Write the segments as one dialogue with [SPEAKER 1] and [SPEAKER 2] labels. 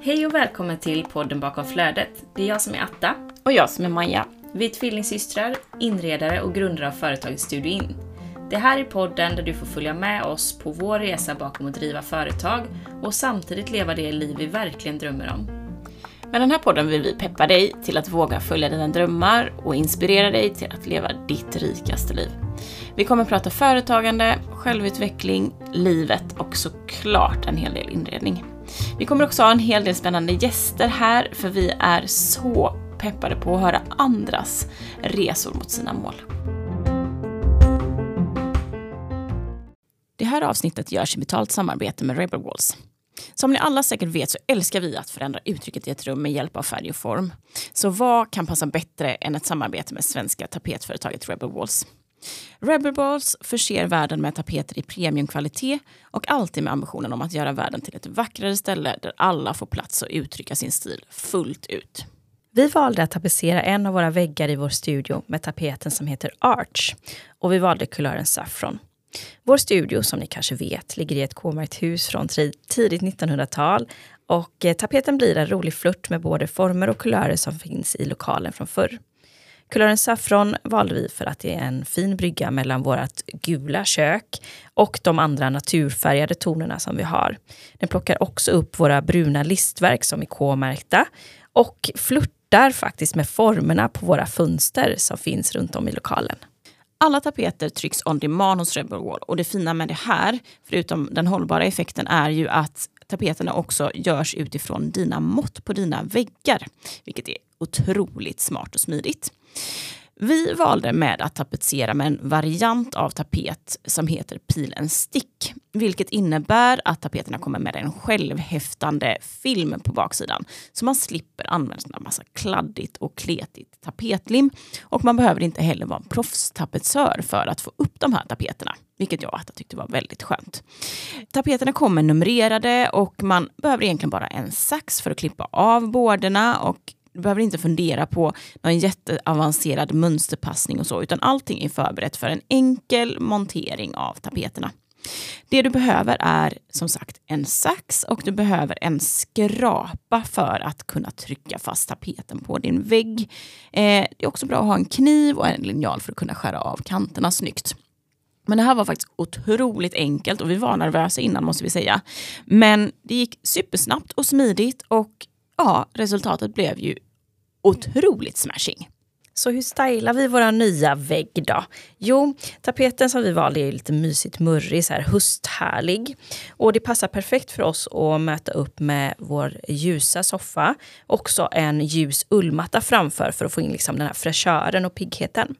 [SPEAKER 1] Hej och välkommen till podden bakom flödet. Det är jag som är Atta.
[SPEAKER 2] Och jag som är Maja.
[SPEAKER 1] Vi är tvillingsystrar, inredare och grundare av företaget Studio In. Det här är podden där du får följa med oss på vår resa bakom att driva företag och samtidigt leva det liv vi verkligen drömmer om.
[SPEAKER 2] Med den här podden vill vi peppa dig till att våga följa dina drömmar och inspirera dig till att leva ditt rikaste liv. Vi kommer att prata företagande, självutveckling, livet och såklart en hel del inredning. Vi kommer också ha en hel del spännande gäster här för vi är så peppade på att höra andras resor mot sina mål. Det här avsnittet görs i betalt samarbete med Rebel Walls. Som ni alla säkert vet så älskar vi att förändra uttrycket i ett rum med hjälp av färg och form. Så vad kan passa bättre än ett samarbete med svenska tapetföretaget Rebel Walls? Rebel Balls förser världen med tapeter i premiumkvalitet och alltid med ambitionen om att göra världen till ett vackrare ställe där alla får plats att uttrycka sin stil fullt ut.
[SPEAKER 1] Vi valde att tapetsera en av våra väggar i vår studio med tapeten som heter Arch och vi valde kulören Saffron. Vår studio, som ni kanske vet, ligger i ett K-märkt hus från tidigt 1900-tal och eh, tapeten blir en rolig flört med både former och kulörer som finns i lokalen från förr. Kulören saffron valde vi för att det är en fin brygga mellan vårt gula kök och de andra naturfärgade tonerna som vi har. Den plockar också upp våra bruna listverk som är K-märkta och flörtar faktiskt med formerna på våra fönster som finns runt om i lokalen.
[SPEAKER 2] Alla tapeter trycks on demand hos Rebel Wall och det fina med det här, förutom den hållbara effekten, är ju att tapeterna också görs utifrån dina mått på dina väggar, vilket är otroligt smart och smidigt. Vi valde med att tapetsera med en variant av tapet som heter Peel and Stick, vilket innebär att tapeterna kommer med en självhäftande film på baksidan, så man slipper använda en massa kladdigt och kletigt tapetlim. Och man behöver inte heller vara en proffstapetsör för att få upp de här tapeterna, vilket jag tyckte var väldigt skönt. Tapeterna kommer numrerade och man behöver egentligen bara en sax för att klippa av borderna och du behöver inte fundera på någon jätteavancerad mönsterpassning och så, utan allting är förberett för en enkel montering av tapeterna. Det du behöver är som sagt en sax och du behöver en skrapa för att kunna trycka fast tapeten på din vägg. Eh, det är också bra att ha en kniv och en linjal för att kunna skära av kanterna snyggt. Men det här var faktiskt otroligt enkelt och vi var nervösa innan måste vi säga. Men det gick supersnabbt och smidigt och ja, resultatet blev ju otroligt smashing.
[SPEAKER 1] Så hur stylar vi våra nya vägg då? Jo, tapeten som vi valde är lite mysigt murrig, så här hösthärlig. Och det passar perfekt för oss att möta upp med vår ljusa soffa. Också en ljus ullmatta framför för att få in liksom den här fräschören och piggheten.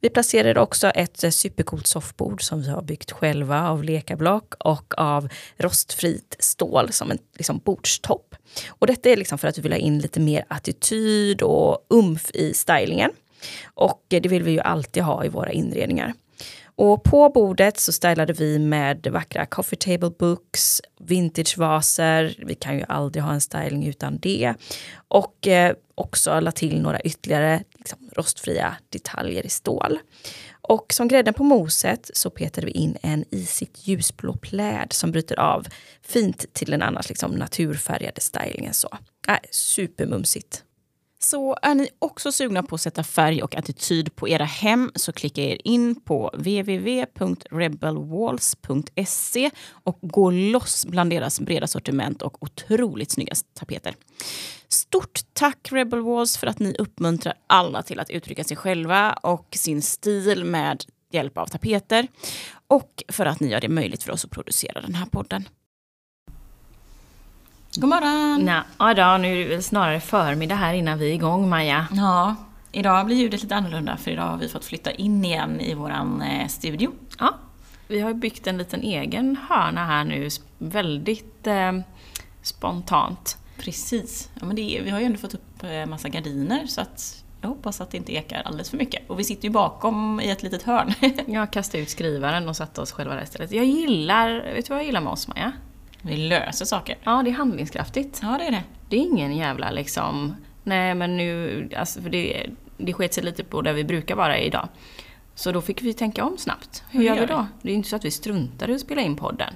[SPEAKER 1] Vi placerade också ett eh, supercoolt soffbord som vi har byggt själva av lekablock och av rostfritt stål som en liksom, bordstopp. Och detta är liksom för att vi vill ha in lite mer attityd och umf i stylingen. Och eh, det vill vi ju alltid ha i våra inredningar. Och på bordet så stylade vi med vackra coffee table books, vintagevaser, vi kan ju aldrig ha en styling utan det. Och eh, också la till några ytterligare liksom, rostfria detaljer i stål. Och som grädden på moset så petade vi in en isigt ljusblå pläd som bryter av fint till den annars liksom naturfärgade stylingen. Så. Äh, supermumsigt.
[SPEAKER 2] Så är ni också sugna på att sätta färg och attityd på era hem så klicka er in på www.rebelwalls.se och gå loss bland deras breda sortiment och otroligt snygga tapeter. Stort tack Rebel Walls för att ni uppmuntrar alla till att uttrycka sig själva och sin stil med hjälp av tapeter och för att ni gör det möjligt för oss att producera den här podden. God morgon!
[SPEAKER 1] Ja då, nu är det väl snarare förmiddag här innan vi är igång, Maja.
[SPEAKER 2] Ja, idag blir ljudet lite annorlunda för idag har vi fått flytta in igen i våran eh, studio.
[SPEAKER 1] Ja, vi har byggt en liten egen hörna här nu, väldigt eh, spontant.
[SPEAKER 2] Precis. Ja, men det är, vi har ju ändå fått upp eh, massa gardiner så att jag hoppas att det inte ekar alldeles för mycket. Och vi sitter ju bakom i ett litet hörn.
[SPEAKER 1] jag kastade ut skrivaren och satte oss själva där istället. Jag gillar, vet du vad jag gillar med oss Maja?
[SPEAKER 2] Vi löser saker.
[SPEAKER 1] Ja, det är handlingskraftigt.
[SPEAKER 2] Ja, det är det.
[SPEAKER 1] Det är ingen jävla liksom, nej men nu, alltså för det, det sket sig lite på där vi brukar vara idag. Så då fick vi tänka om snabbt. Hur
[SPEAKER 2] Hur
[SPEAKER 1] gör vi då? Det är ju inte så att vi struntar i att spela in podden.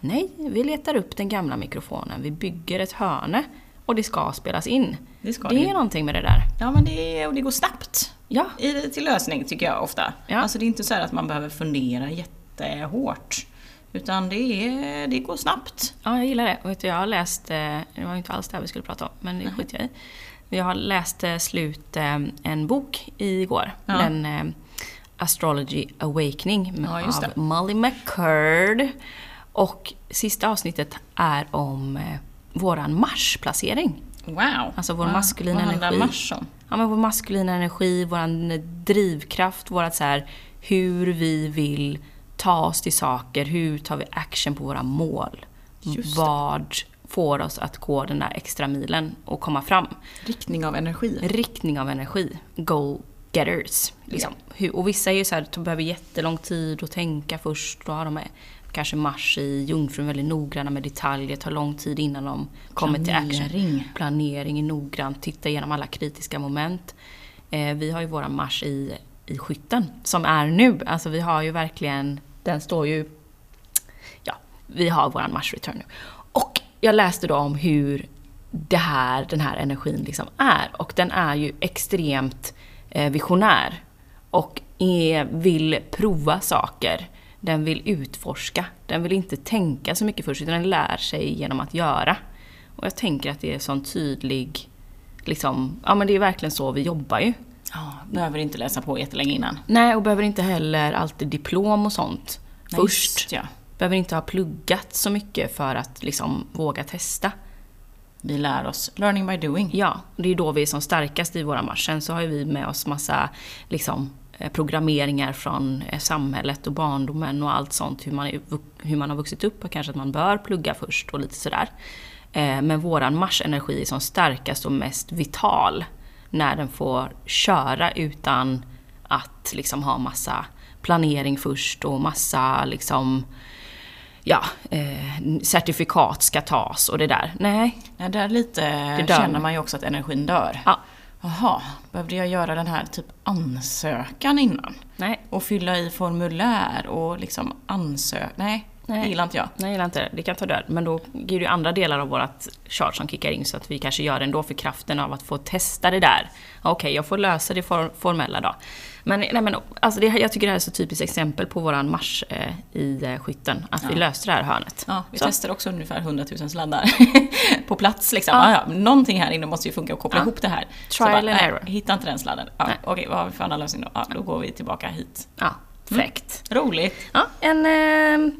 [SPEAKER 1] Nej, vi letar upp den gamla mikrofonen, vi bygger ett hörne och det ska spelas in.
[SPEAKER 2] Det ska
[SPEAKER 1] det
[SPEAKER 2] det.
[SPEAKER 1] är någonting med det där.
[SPEAKER 2] Ja, men det, och det går snabbt
[SPEAKER 1] Ja,
[SPEAKER 2] i, till lösning tycker jag ofta.
[SPEAKER 1] Ja.
[SPEAKER 2] Alltså det är inte så här att man behöver fundera jättehårt. Utan det, är, det går snabbt.
[SPEAKER 1] ja jag gillar det. Och jag har läst, eh, det var inte alls det här vi skulle prata om, men det skiter jag i. Jag har läst eh, slut eh, en bok igår.
[SPEAKER 2] Ja.
[SPEAKER 1] Den Astrology Awakening
[SPEAKER 2] Ja,
[SPEAKER 1] av. Molly McCurd. Och sista avsnittet är om våran Mars-placering.
[SPEAKER 2] Wow!
[SPEAKER 1] Alltså vår
[SPEAKER 2] Ja,
[SPEAKER 1] maskulina
[SPEAKER 2] vad handlar
[SPEAKER 1] energi.
[SPEAKER 2] Mars om?
[SPEAKER 1] Ja, men vår maskulina energi, vår drivkraft, vårat så här, hur vi vill ta oss till saker, hur tar vi action på våra mål? Vad får oss att gå den där extra milen och komma fram?
[SPEAKER 2] Riktning av energi.
[SPEAKER 1] Riktning av energi, goal getters. Liksom. Hur, och vissa är ju så här, de behöver jättelång tid att tänka först, då har de kanske Mars i Jungfrun väldigt noggranna med detaljer, tar lång tid innan de kommer till action
[SPEAKER 2] Planering.
[SPEAKER 1] planering är noggrant, titta igenom alla kritiska moment. Eh, vi har ju våran Mars i, i skytten, som är nu. Alltså vi har ju verkligen, den står ju... Ja, vi har våran Mars return nu. Och jag läste då om hur det här, den här energin liksom är. Och den är ju extremt eh, visionär. Och är, vill prova saker. Den vill utforska. Den vill inte tänka så mycket först, utan den lär sig genom att göra. Och jag tänker att det är en sån tydlig, liksom, ja men det är verkligen så vi jobbar ju.
[SPEAKER 2] Ja, behöver inte läsa på jättelänge innan.
[SPEAKER 1] Nej, och behöver inte heller alltid diplom och sånt
[SPEAKER 2] Nej,
[SPEAKER 1] först.
[SPEAKER 2] just Ja.
[SPEAKER 1] Behöver inte ha pluggat så mycket för att liksom våga testa.
[SPEAKER 2] Vi lär oss. Learning by doing.
[SPEAKER 1] Ja, det är då vi är som starkast i våra match. Sen så har vi med oss massa liksom, eh, programmeringar från eh, samhället och barndomen och allt sånt. Hur man, är, hur man har vuxit upp och kanske att man bör plugga först och lite sådär. Eh, Men våran marschenergi är som starkast och mest vital när den får köra utan att liksom ha massa planering först och massa liksom ja, eh, certifikat ska tas och det där. Nej,
[SPEAKER 2] Ja, där lite
[SPEAKER 1] dör.
[SPEAKER 2] känner man ju också att energin dör.
[SPEAKER 1] ja,
[SPEAKER 2] Jaha, behövde jag göra den här typ ansökan innan?
[SPEAKER 1] nej,
[SPEAKER 2] Och fylla i formulär och liksom ansöka? Nej,
[SPEAKER 1] Nej.
[SPEAKER 2] det gillar inte jag.
[SPEAKER 1] Nej, jag gillar inte det. Det kan ta död. Men då är det andra delar av vårt chart som kickar in så att vi kanske gör det ändå för kraften av att få testa det där. Okej, jag får lösa det for formella då. Men, nej, men alltså det, jag tycker det här är så typiskt exempel på våran marsch eh, i eh, skytten. Att vi
[SPEAKER 2] Ja.
[SPEAKER 1] löste det här hörnet.
[SPEAKER 2] Ja, vi
[SPEAKER 1] Så.
[SPEAKER 2] testar också ungefär 100 000 sladdar på plats. Liksom.
[SPEAKER 1] Ja.
[SPEAKER 2] Ja. Någonting här inne måste ju funka och koppla
[SPEAKER 1] Ja.
[SPEAKER 2] ihop det här.
[SPEAKER 1] Trial
[SPEAKER 2] bara,
[SPEAKER 1] and
[SPEAKER 2] nej,
[SPEAKER 1] error.
[SPEAKER 2] Hitta inte den sladden. Ja. Okej, vad har vi för annan lösning då? Ja, då går vi tillbaka hit.
[SPEAKER 1] Ja, fräckt.
[SPEAKER 2] Roligt.
[SPEAKER 1] Ja, en, eh,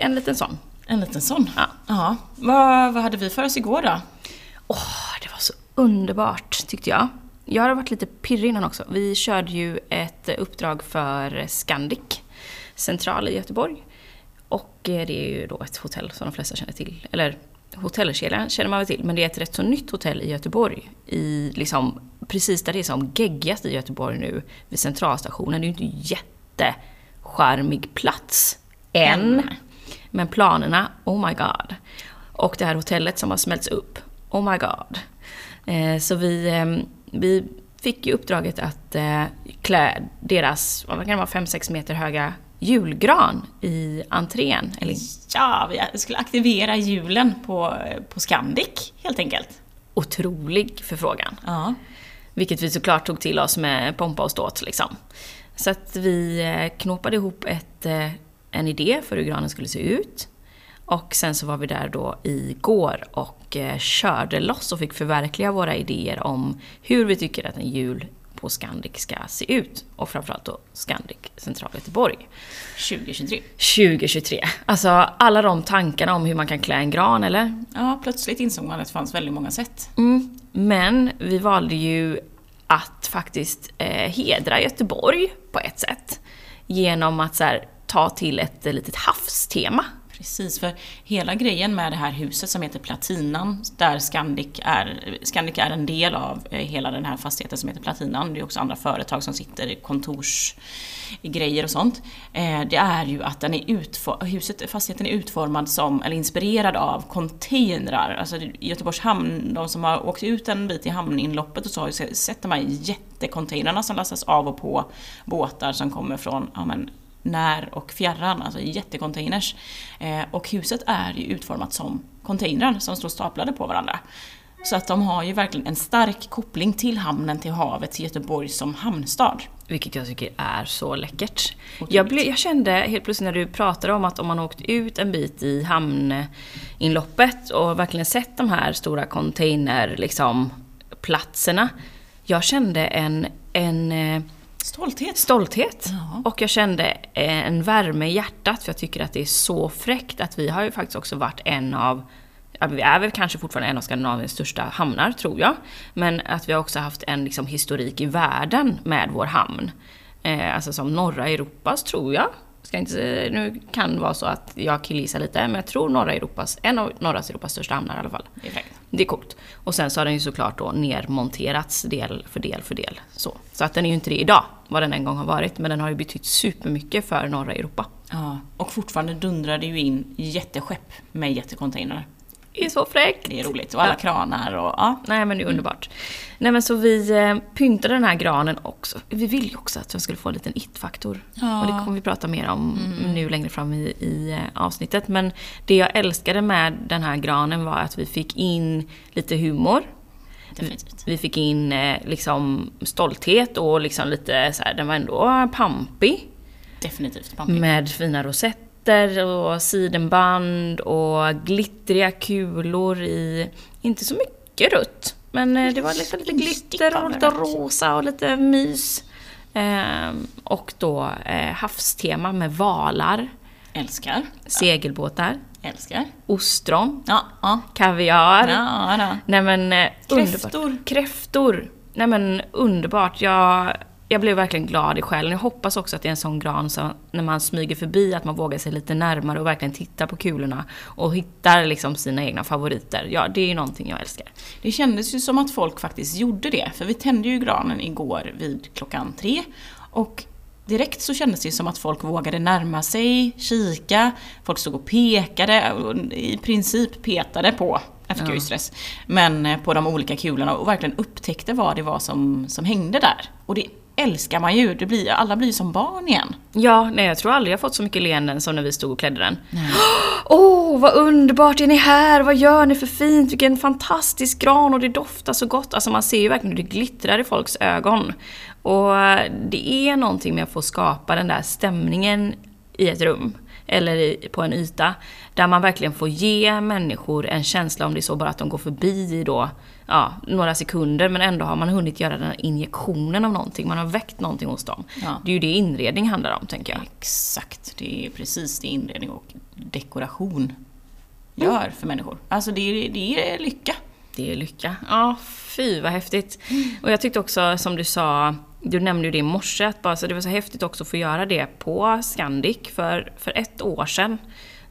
[SPEAKER 1] en liten sån.
[SPEAKER 2] En liten sån.
[SPEAKER 1] Ja.
[SPEAKER 2] ja. Vad, vad hade vi för oss igår då?
[SPEAKER 1] Åh, det var så underbart tyckte jag. Jag har varit lite pirrig innan också. Vi körde ju ett uppdrag för Scandic central i Göteborg. Och eh, det är ju då ett hotell som de flesta känner till. Eller hotellkedjan känner man väl till, men det är ett rätt så nytt hotell i Göteborg. I liksom, precis där det är som geggigast i Göteborg nu, vid centralstationen. Det är ju inte jättecharmig plats än.
[SPEAKER 2] Än.
[SPEAKER 1] Men planerna, oh my god. Och det här hotellet som har smälts upp, oh my god. Eh, så vi, eh, vi fick ju uppdraget att eh, klä deras, vad kan det vara, 5-6 meter höga julgran i entrén. Eller
[SPEAKER 2] Ja, vi skulle aktivera hjulen på, på Scandic helt enkelt.
[SPEAKER 1] otrolig förfrågan.
[SPEAKER 2] Ja.
[SPEAKER 1] Vilket vi såklart tog till oss med pompa och ståt liksom. Så att vi eh, knåpade ihop ett, en idé för hur granen skulle se ut. Och sen så var vi där då igår och eh, körde loss och fick förverkliga våra idéer om hur vi tycker att en jul på Scandic ska se ut. Och framförallt då Scandic Central Göteborg.
[SPEAKER 2] 2023.
[SPEAKER 1] 2023. Alltså alla de tankarna om hur man kan klä en gran eller?
[SPEAKER 2] Ja, plötsligt insåg man att det fanns väldigt många sätt.
[SPEAKER 1] Mm. Men vi valde ju att faktiskt eh, hedra Göteborg på ett sätt. Genom att så här, ta till ett eh, litet havstema.
[SPEAKER 2] Precis, för hela grejen med det här huset som heter Platinan, där Scandic är, Scandic är en del av eh, hela den här fastigheten som heter Platinan. Det är också andra företag som sitter i kontorsgrejer och sånt. Eh, det är ju att den är utfor- huset, fastigheten är utformad som, eller inspirerad av containrar. Alltså Göteborgs hamn, de som har åkt ut en bit i hamninloppet och så har ju sett de här jättecontainrarna som lastas av och på båtar som kommer från ja, men, när och fjärran, alltså jättecontainers. Eh, och huset är ju utformat som containrar som står staplade på varandra. Så att de har ju verkligen en stark koppling till hamnen, till havet, till Göteborg som hamnstad.
[SPEAKER 1] Vilket jag tycker är så läckert. Jag, ble, jag, kände helt plötsligt när du pratade om att om man åkt ut en bit i hamninloppet och verkligen sett de här stora container, liksom, platserna. Jag kände en, en eh,
[SPEAKER 2] Stolthet.
[SPEAKER 1] Stolthet. Ja. Och jag kände en värme i hjärtat för jag tycker att det är så fräckt att vi har ju faktiskt också varit en av vi är väl kanske fortfarande en av Skandinaviens största hamnar, tror jag. Men att vi har också haft en liksom, historik i världen med vår hamn. Eh, alltså som norra Europas, tror jag. Ska inte, nu kan det vara så att jag killgissar lite, men jag tror norra Europas, en av norra Europas största hamnar i alla fall.
[SPEAKER 2] Perfekt.
[SPEAKER 1] Det är coolt. Och sen så har den ju såklart då nermonterats del för del för del. Så, så att den är ju inte det idag, vad den en gång har varit. Men den har ju betytt supermycket för norra Europa.
[SPEAKER 2] Ja, och fortfarande dundrar det ju in jätteskepp med jättecontainrar.
[SPEAKER 1] Det är så fräckt!
[SPEAKER 2] Det är roligt. Och alla ja. kranar och ja.
[SPEAKER 1] Nej men det är underbart. Mm. Nej men så vi eh, pyntade den här granen också. Vi ville ju också att den skulle få en liten it-faktor. Ja. Och det kommer vi prata mer om mm. nu längre fram i, i eh, avsnittet. Men det jag älskade med den här granen var att vi fick in lite humor.
[SPEAKER 2] Definitivt.
[SPEAKER 1] Vi fick in eh, liksom stolthet och liksom lite så här, den var ändå pampig.
[SPEAKER 2] Definitivt pampig.
[SPEAKER 1] Med fina rosetter glitter och sidenband och glittriga kulor i, inte så mycket rött, men eh, det var lite, lite glitter och lite rosa och lite mys. Ehm, och då eh, havstema med valar.
[SPEAKER 2] Älskar.
[SPEAKER 1] Segelbåtar.
[SPEAKER 2] Älskar.
[SPEAKER 1] Ostron.
[SPEAKER 2] Ja, ja.
[SPEAKER 1] Kaviar.
[SPEAKER 2] Ja, ja.
[SPEAKER 1] Nej men
[SPEAKER 2] eh, Kräftor.
[SPEAKER 1] Underbart. Kräftor. Nej men underbart. Jag jag blev verkligen glad i själen. Jag hoppas också att det är en sån gran som när man smyger förbi att man vågar sig lite närmare och verkligen tittar på kulorna och hittar liksom sina egna favoriter. Ja, det är ju någonting jag älskar.
[SPEAKER 2] Det kändes ju som att folk faktiskt gjorde det, för vi tände ju granen igår vid klockan tre och direkt så kändes det som att folk vågade närma sig, kika, folk stod och pekade, och i princip petade på FQ-stress. Ja. Men eh, på de olika kulorna och verkligen upptäckte vad det var som, som hängde där. Och det älskar man ju. Det blir, alla blir som barn igen.
[SPEAKER 1] Ja, nej jag tror aldrig jag fått så mycket leenden som när vi stod och klädde den. Åh, oh, vad underbart! Är ni här? Vad gör ni för fint? Vilken fantastisk gran och det doftar så gott. Alltså man ser ju verkligen hur det glittrar i folks ögon. Och det är någonting med att få skapa den där stämningen i ett rum eller på en yta. Där man verkligen får ge människor en känsla, om det är så bara att de går förbi då, ja, några sekunder, men ändå har man hunnit göra den här injektionen av någonting. Man har väckt någonting hos dem. Ja. Det är ju det inredning handlar om, tänker jag.
[SPEAKER 2] Exakt, det är precis det inredning och dekoration gör mm. för människor. Alltså det är, det är lycka.
[SPEAKER 1] Det är lycka. Ja, fy vad häftigt. Och jag tyckte också, som du sa, du nämnde ju det i morse, att bara, så det var så häftigt också att få göra det på Scandic. För, för ett år sedan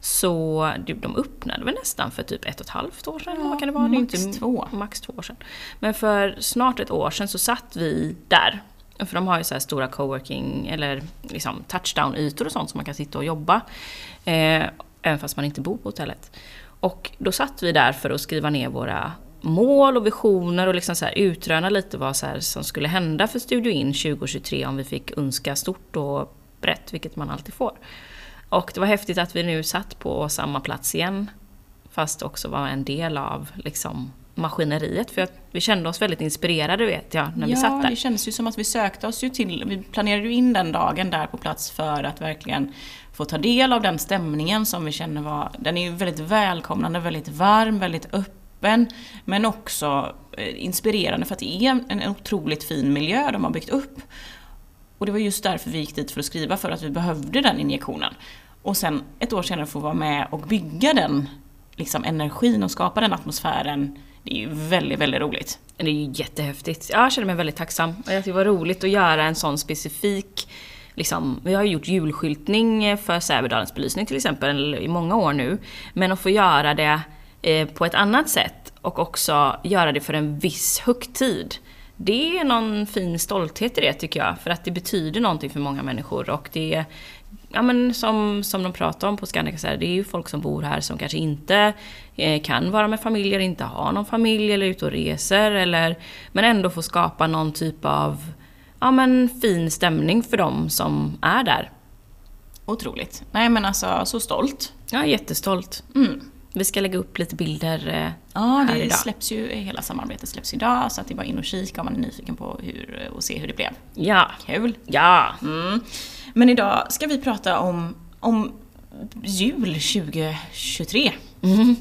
[SPEAKER 1] så de öppnade väl nästan för typ ett och ett halvt år sedan? Ja, vad kan det vara?
[SPEAKER 2] Max det inte, två.
[SPEAKER 1] Max två år sedan. Men för snart ett år sedan så satt vi där. För de har ju så här stora coworking eller liksom touchdown-ytor och sånt som man kan sitta och jobba. Eh, även fast man inte bor på hotellet. Och då satt vi där för att skriva ner våra mål och visioner och liksom så här utröna lite vad så som skulle hända för Studio In 2023 om vi fick önska stort och brett, vilket man alltid får. Och det var häftigt att vi nu satt på samma plats igen, fast också var en del av liksom, maskineriet. För att vi kände oss väldigt inspirerade vet jag, när
[SPEAKER 2] ja,
[SPEAKER 1] vi satt där.
[SPEAKER 2] Ja, det kändes ju som att vi sökte oss ju till, vi planerade ju in den dagen där på plats för att verkligen få ta del av den stämningen som vi känner var, den är ju väldigt välkomnande, väldigt varm, väldigt öppen men också eh, inspirerande för att det är en otroligt fin miljö de har byggt upp. Och det var just därför vi gick dit för att skriva, för att vi behövde den injektionen. Och sen ett år senare få vara med och bygga den liksom, energin och skapa den atmosfären. Det är ju väldigt, väldigt roligt.
[SPEAKER 1] Det är ju jättehäftigt. Jag känner mig väldigt tacksam. Det var roligt att göra en sån specifik liksom, vi har gjort julskyltning för Sävedalens belysning till exempel i många år nu. Men att få göra det eh, på ett annat sätt och också göra det för en viss högtid. Det är någon fin stolthet i det tycker jag, för att det betyder någonting för många människor och det ja, men som, som de pratar om på Scandic, det är ju folk som bor här som kanske inte eh, kan vara med familjer, inte har någon familj eller är ute och reser. Eller, men ändå få skapa någon typ av ja, men fin stämning för dem som är där.
[SPEAKER 2] Otroligt. Nej men alltså, så stolt.
[SPEAKER 1] Jag är jättestolt.
[SPEAKER 2] Mm.
[SPEAKER 1] Vi ska lägga upp lite bilder eh,
[SPEAKER 2] Ja, det
[SPEAKER 1] idag.
[SPEAKER 2] släpps ju, hela samarbetet släpps idag så att det är bara in och kika om man är nyfiken på hur, och se hur det blev.
[SPEAKER 1] Ja,
[SPEAKER 2] Kul!
[SPEAKER 1] ja.
[SPEAKER 2] Mm. Men idag ska vi prata om, om jul 2023.
[SPEAKER 1] Mm.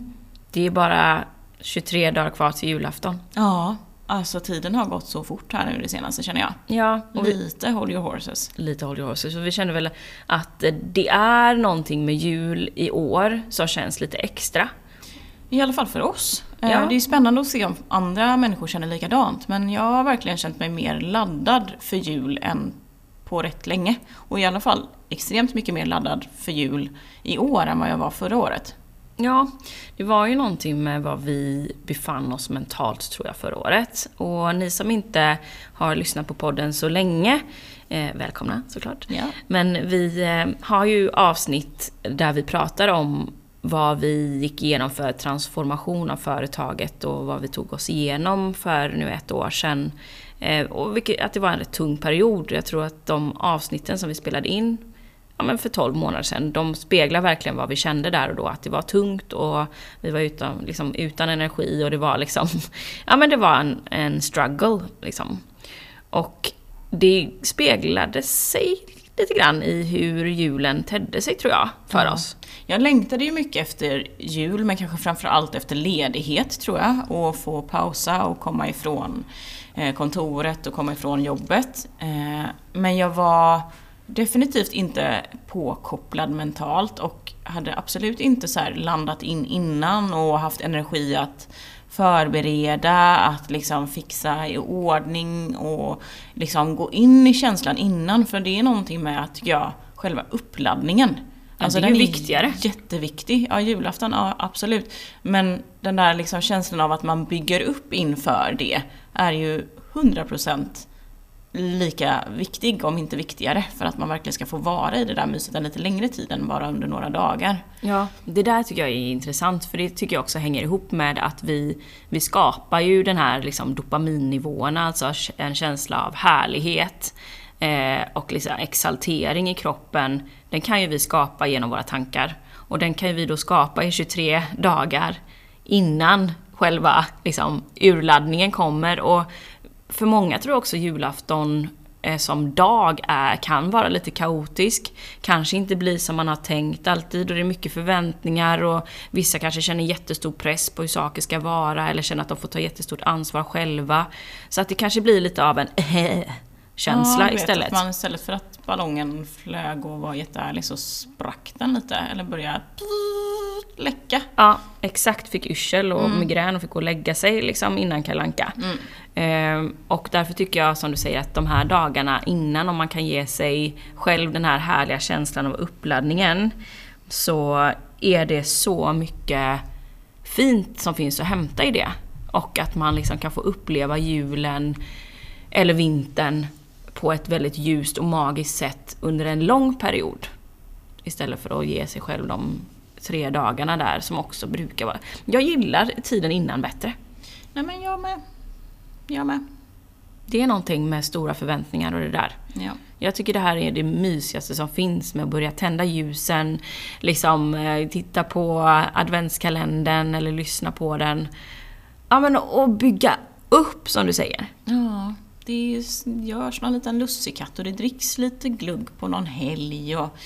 [SPEAKER 1] Det är bara 23 dagar kvar till julafton.
[SPEAKER 2] Ja, alltså tiden har gått så fort här nu det senaste känner jag.
[SPEAKER 1] Ja, och
[SPEAKER 2] Lite hold your horses.
[SPEAKER 1] lite Holy Horses. Så vi kände väl att eh, det är någonting med jul i år som känns lite extra.
[SPEAKER 2] I alla fall för oss. Eh,
[SPEAKER 1] Ja.
[SPEAKER 2] Det är spännande att se om andra människor känner likadant. Men jag har verkligen känt mig mer laddad för jul än på rätt länge. Och i alla fall extremt mycket mer laddad för jul i år än vad jag var förra året.
[SPEAKER 1] Ja, det var ju någonting med vad vi befann oss mentalt tror jag förra året. Och ni som inte har lyssnat på podden så länge, eh, välkomna såklart.
[SPEAKER 2] Ja.
[SPEAKER 1] Men vi eh, har ju avsnitt där vi pratar om vad vi gick igenom för transformation av företaget och vad vi tog oss igenom för nu ett år sedan. Eh, och vilket, att det var en rätt tung period. Jag tror att de avsnitten som vi spelade in ja, men för 12 månader sedan, de speglar verkligen vad vi kände där och då. Att det var tungt och vi var utan, liksom, utan energi och det var liksom, ja men det var en, en struggle liksom. Och det speglade sig lite grann i hur julen tedde sig tror jag, för
[SPEAKER 2] Ja.
[SPEAKER 1] oss.
[SPEAKER 2] Jag längtade ju mycket efter jul, men kanske framförallt efter ledighet tror jag. Och få pausa och komma ifrån eh, kontoret och komma ifrån jobbet. Eh, Men jag var definitivt inte påkopplad mentalt och hade absolut inte så landat in innan och haft energi att förbereda, att liksom fixa i ordning och liksom gå in i känslan innan. För det är någonting med att, jag, själva uppladdningen. Alltså
[SPEAKER 1] det är ju
[SPEAKER 2] den
[SPEAKER 1] viktigare.
[SPEAKER 2] jätteviktig. Ja, julafton, ja absolut. Men den där liksom känslan av att man bygger upp inför det är ju 100% lika viktig, om inte viktigare, för att man verkligen ska få vara i det där myset en lite längre tid än bara under några dagar.
[SPEAKER 1] Ja, det där tycker jag är intressant för det tycker jag också hänger ihop med att vi, vi skapar ju den här liksom dopaminnivåerna, alltså en känsla av härlighet eh, och liksom exaltering i kroppen. Den kan ju vi skapa genom våra tankar. Och den kan ju vi då skapa i 23 dagar innan själva liksom, urladdningen kommer. Och för många tror jag också julafton eh, som dag är, kan vara lite kaotisk. Kanske inte blir som man har tänkt alltid och det är mycket förväntningar och vissa kanske känner jättestor press på hur saker ska vara eller känner att de får ta jättestort ansvar själva. Så att det kanske blir lite av en känsla
[SPEAKER 2] Ja,
[SPEAKER 1] istället.
[SPEAKER 2] Att man istället för att ballongen flög och var jättehärlig så sprack den lite, eller började läcka.
[SPEAKER 1] Ja, exakt. Fick yrsel och migrän och fick gå och lägga sig liksom innan kalanka. Ehm, Ehm, och därför tycker jag som du säger att de här dagarna innan, om man kan ge sig själv den här härliga känslan av uppladdningen, så är det så mycket fint som finns att hämta i det. Och att man liksom kan få uppleva julen eller vintern på ett väldigt ljust och magiskt sätt under en lång period. Istället för att ge sig själv de tre dagarna där som också brukar vara... Jag gillar tiden innan bättre.
[SPEAKER 2] Nej men jag med. Jag med.
[SPEAKER 1] Det är någonting med stora förväntningar och det där.
[SPEAKER 2] Ja.
[SPEAKER 1] Jag tycker det här är det mysigaste som finns med att börja tända ljusen, liksom eh, titta på adventskalendern eller lyssna på den. Ja men och bygga upp som du säger.
[SPEAKER 2] Ja, det görs någon liten lussekatt och det dricks lite glugg på någon helg och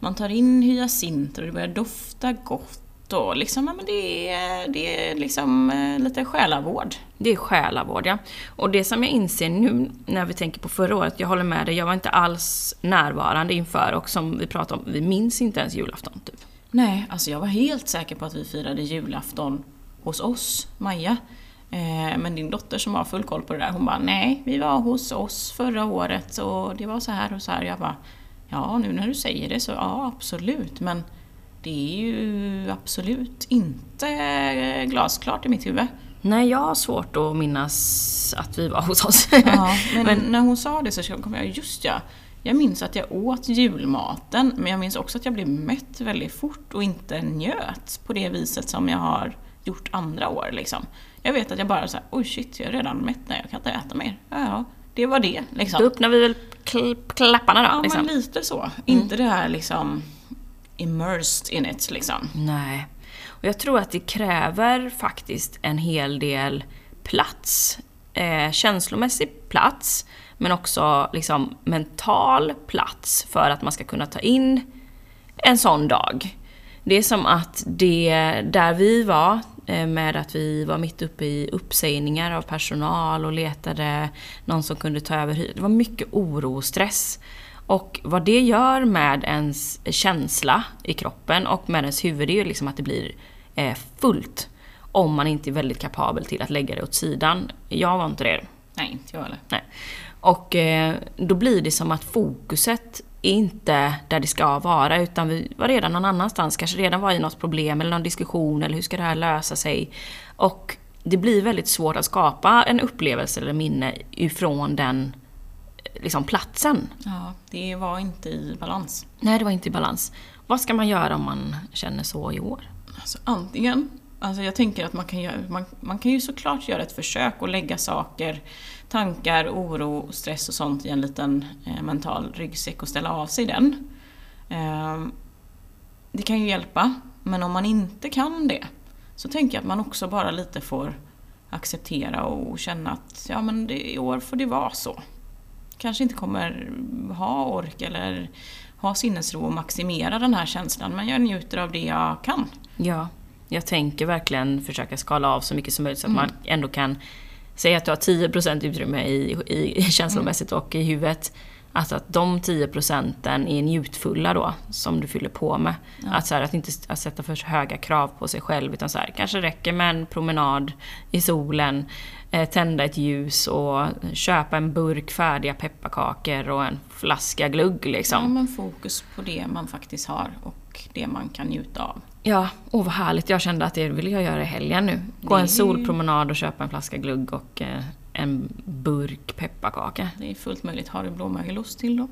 [SPEAKER 2] man tar in hyacinter och det börjar dofta gott och liksom, ja, men det är, det är liksom eh, lite själavård.
[SPEAKER 1] Det är själavård ja. Och det som jag inser nu när vi tänker på förra året, jag håller med dig, jag var inte alls närvarande inför och som vi pratade om, vi minns inte ens julafton typ.
[SPEAKER 2] Nej, alltså jag var helt säker på att vi firade julafton hos oss, Maja. Eh, Men din dotter som har full koll på det där, hon bara nej, vi var hos oss förra året och det var så här och så här. Jag bara Ja, nu när du säger det så ja, absolut. Men det är ju absolut inte glasklart i mitt huvud.
[SPEAKER 1] Nej, jag har svårt att minnas att vi var hos oss.
[SPEAKER 2] Ja, men, men, när hon sa det så kom jag, just ja. Jag minns att jag åt julmaten, men jag minns också att jag blev mätt väldigt fort och inte njöt på det viset som jag har gjort andra år. Liksom. Jag vet att jag bara såhär, oj shit, jag är redan mätt, nej jag kan inte äta mer. Ja, ja det var det. Liksom.
[SPEAKER 1] Då öppnar vi väl kl klapparna då?
[SPEAKER 2] Ja,
[SPEAKER 1] liksom.
[SPEAKER 2] men lite så. Mm. Inte det här liksom immersed in it liksom.
[SPEAKER 1] Nej. Och jag tror att det kräver faktiskt en hel del plats. Eh, känslomässig plats, men också liksom mental plats för att man ska kunna ta in en sån dag. Det är som att det, där vi var, eh, med att vi var mitt uppe i uppsägningar av personal och letade någon som kunde ta över Det var mycket oro och stress. Och vad det gör med ens känsla i kroppen och med ens huvud, är ju liksom att det blir eh, fullt. Om man inte är väldigt kapabel till att lägga det åt sidan. Jag var inte det.
[SPEAKER 2] Nej, inte jag heller.
[SPEAKER 1] Nej. Och eh, då blir det som att fokuset är inte där det ska vara, utan vi var redan någon annanstans. Kanske redan var i något problem eller någon diskussion, eller hur ska det här lösa sig? Och det blir väldigt svårt att skapa en upplevelse eller minne ifrån den liksom, platsen.
[SPEAKER 2] Ja, det var inte i balans.
[SPEAKER 1] Nej, det var inte i balans. Vad ska man göra om man känner så i år?
[SPEAKER 2] Alltså, antingen, alltså jag tänker att man kan, göra, man, man kan ju såklart göra ett försök och lägga saker, tankar, oro, stress och sånt i en liten eh, mental ryggsäck och ställa av sig den. Eh, det kan ju hjälpa, men om man inte kan det så tänker jag att man också bara lite får acceptera och känna att ja men det, i år får det vara så. Kanske inte kommer ha ork eller ha sinnesro och maximera den här känslan men jag njuter av det jag kan.
[SPEAKER 1] Ja, jag tänker verkligen försöka skala av så mycket som möjligt så att mm. man ändå kan säga att du har 10% utrymme i, i, känslomässigt mm. och i huvudet. Alltså att de 10 procenten är njutfulla då, som du fyller på med. Ja. Att, så här, att inte att sätta för höga krav på sig själv, utan så här, kanske räcker med en promenad i solen, tända ett ljus och köpa en burk färdiga pepparkakor och en flaska glugg liksom.
[SPEAKER 2] Ja, men fokus på det man faktiskt har och det man kan njuta av.
[SPEAKER 1] Ja, åh vad härligt. Jag kände att det vill jag göra i helgen nu. Gå en solpromenad och köpa en flaska glugg och eh, en burk pepparkaka.
[SPEAKER 2] Det är fullt möjligt. Har du blåmögelost till då?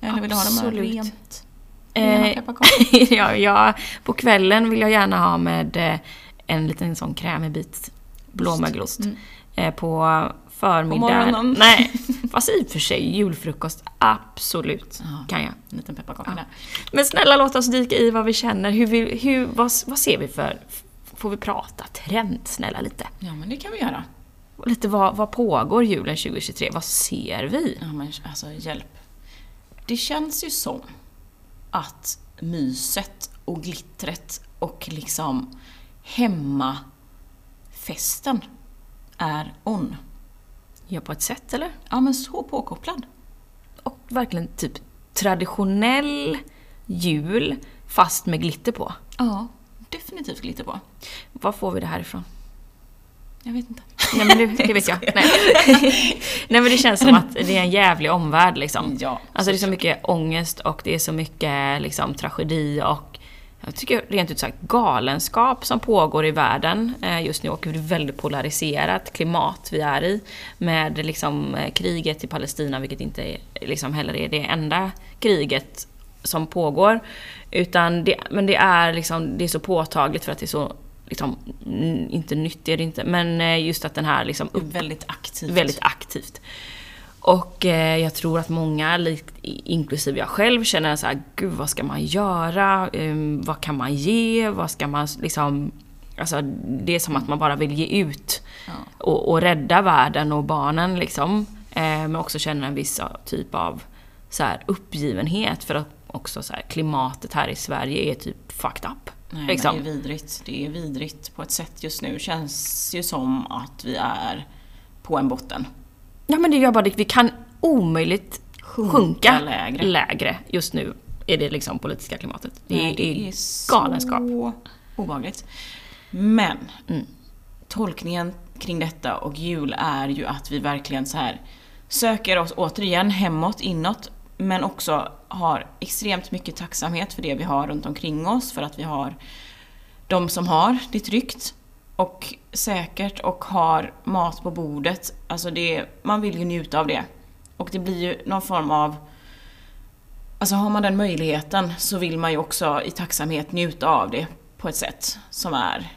[SPEAKER 2] Eller vill du ha dem rent?
[SPEAKER 1] Eh, ja, ja, på kvällen vill jag gärna ha med eh, en liten sån krämig bit blåmögelost. Mm. Eh, på förmiddag. På? Nej, fast i och för sig julfrukost, absolut ja, kan jag.
[SPEAKER 2] En liten pepparkaka ja. där.
[SPEAKER 1] Men snälla låt oss dyka i vad vi känner. Hur vi, hur, vad, vad ser vi för... Får vi prata trend, snälla lite?
[SPEAKER 2] Ja, men det kan vi göra.
[SPEAKER 1] Lite vad, vad pågår julen 2023? Vad ser vi?
[SPEAKER 2] Ja, men alltså hjälp. Det känns ju som att myset och glittret och liksom hemmafesten är on.
[SPEAKER 1] Ja, på ett sätt eller?
[SPEAKER 2] Ja, men så påkopplad.
[SPEAKER 1] Och verkligen typ traditionell jul fast med glitter på.
[SPEAKER 2] Ja, definitivt glitter på.
[SPEAKER 1] Var får vi det här ifrån?
[SPEAKER 2] Jag vet inte.
[SPEAKER 1] Nej men det, det vet jag. Nej. Nej men det känns som att det är en jävlig omvärld liksom.
[SPEAKER 2] Ja,
[SPEAKER 1] alltså det är så mycket ångest och det är så mycket liksom tragedi och jag tycker rent ut sagt galenskap som pågår i världen eh, just nu och hur väldigt polariserat klimat vi är i. Med liksom eh, kriget i Palestina, vilket inte är, liksom heller är det enda kriget som pågår. Utan det, men det är, liksom, det är så påtagligt för att det är så liksom, inte nytt är det inte, men eh, just att den här liksom...
[SPEAKER 2] Upp, väldigt aktivt.
[SPEAKER 1] Väldigt aktivt. Och eh, jag tror att många, inklusive jag själv, känner så här, gud vad ska man göra? Um, vad kan man ge? Vad ska man liksom... Alltså det är som att man bara vill ge ut ja. och, och rädda världen och barnen liksom. Eh, men också känner en viss typ av så här, uppgivenhet för att också så här, klimatet här i Sverige är typ fucked up.
[SPEAKER 2] Nej, liksom. det är vidrigt. Det är vidrigt på ett sätt just nu. Känns ju som att vi är på en botten.
[SPEAKER 1] Ja men det gör bara det. Vi kan omöjligt sjunka, sjunka lägre. lägre. Just nu är det liksom politiska klimatet. Det, Nej, det är, är galenskap. så
[SPEAKER 2] obehagligt. Men mm. tolkningen kring detta och jul är ju att vi verkligen så här söker oss återigen hemåt, inåt men också har extremt mycket tacksamhet för det vi har runt omkring oss, för att vi har de som har det tryggt och säkert och har mat på bordet. Alltså det, man vill ju njuta av det. Och det blir ju någon form av... Alltså har man den möjligheten så vill man ju också i tacksamhet njuta av det på ett sätt som är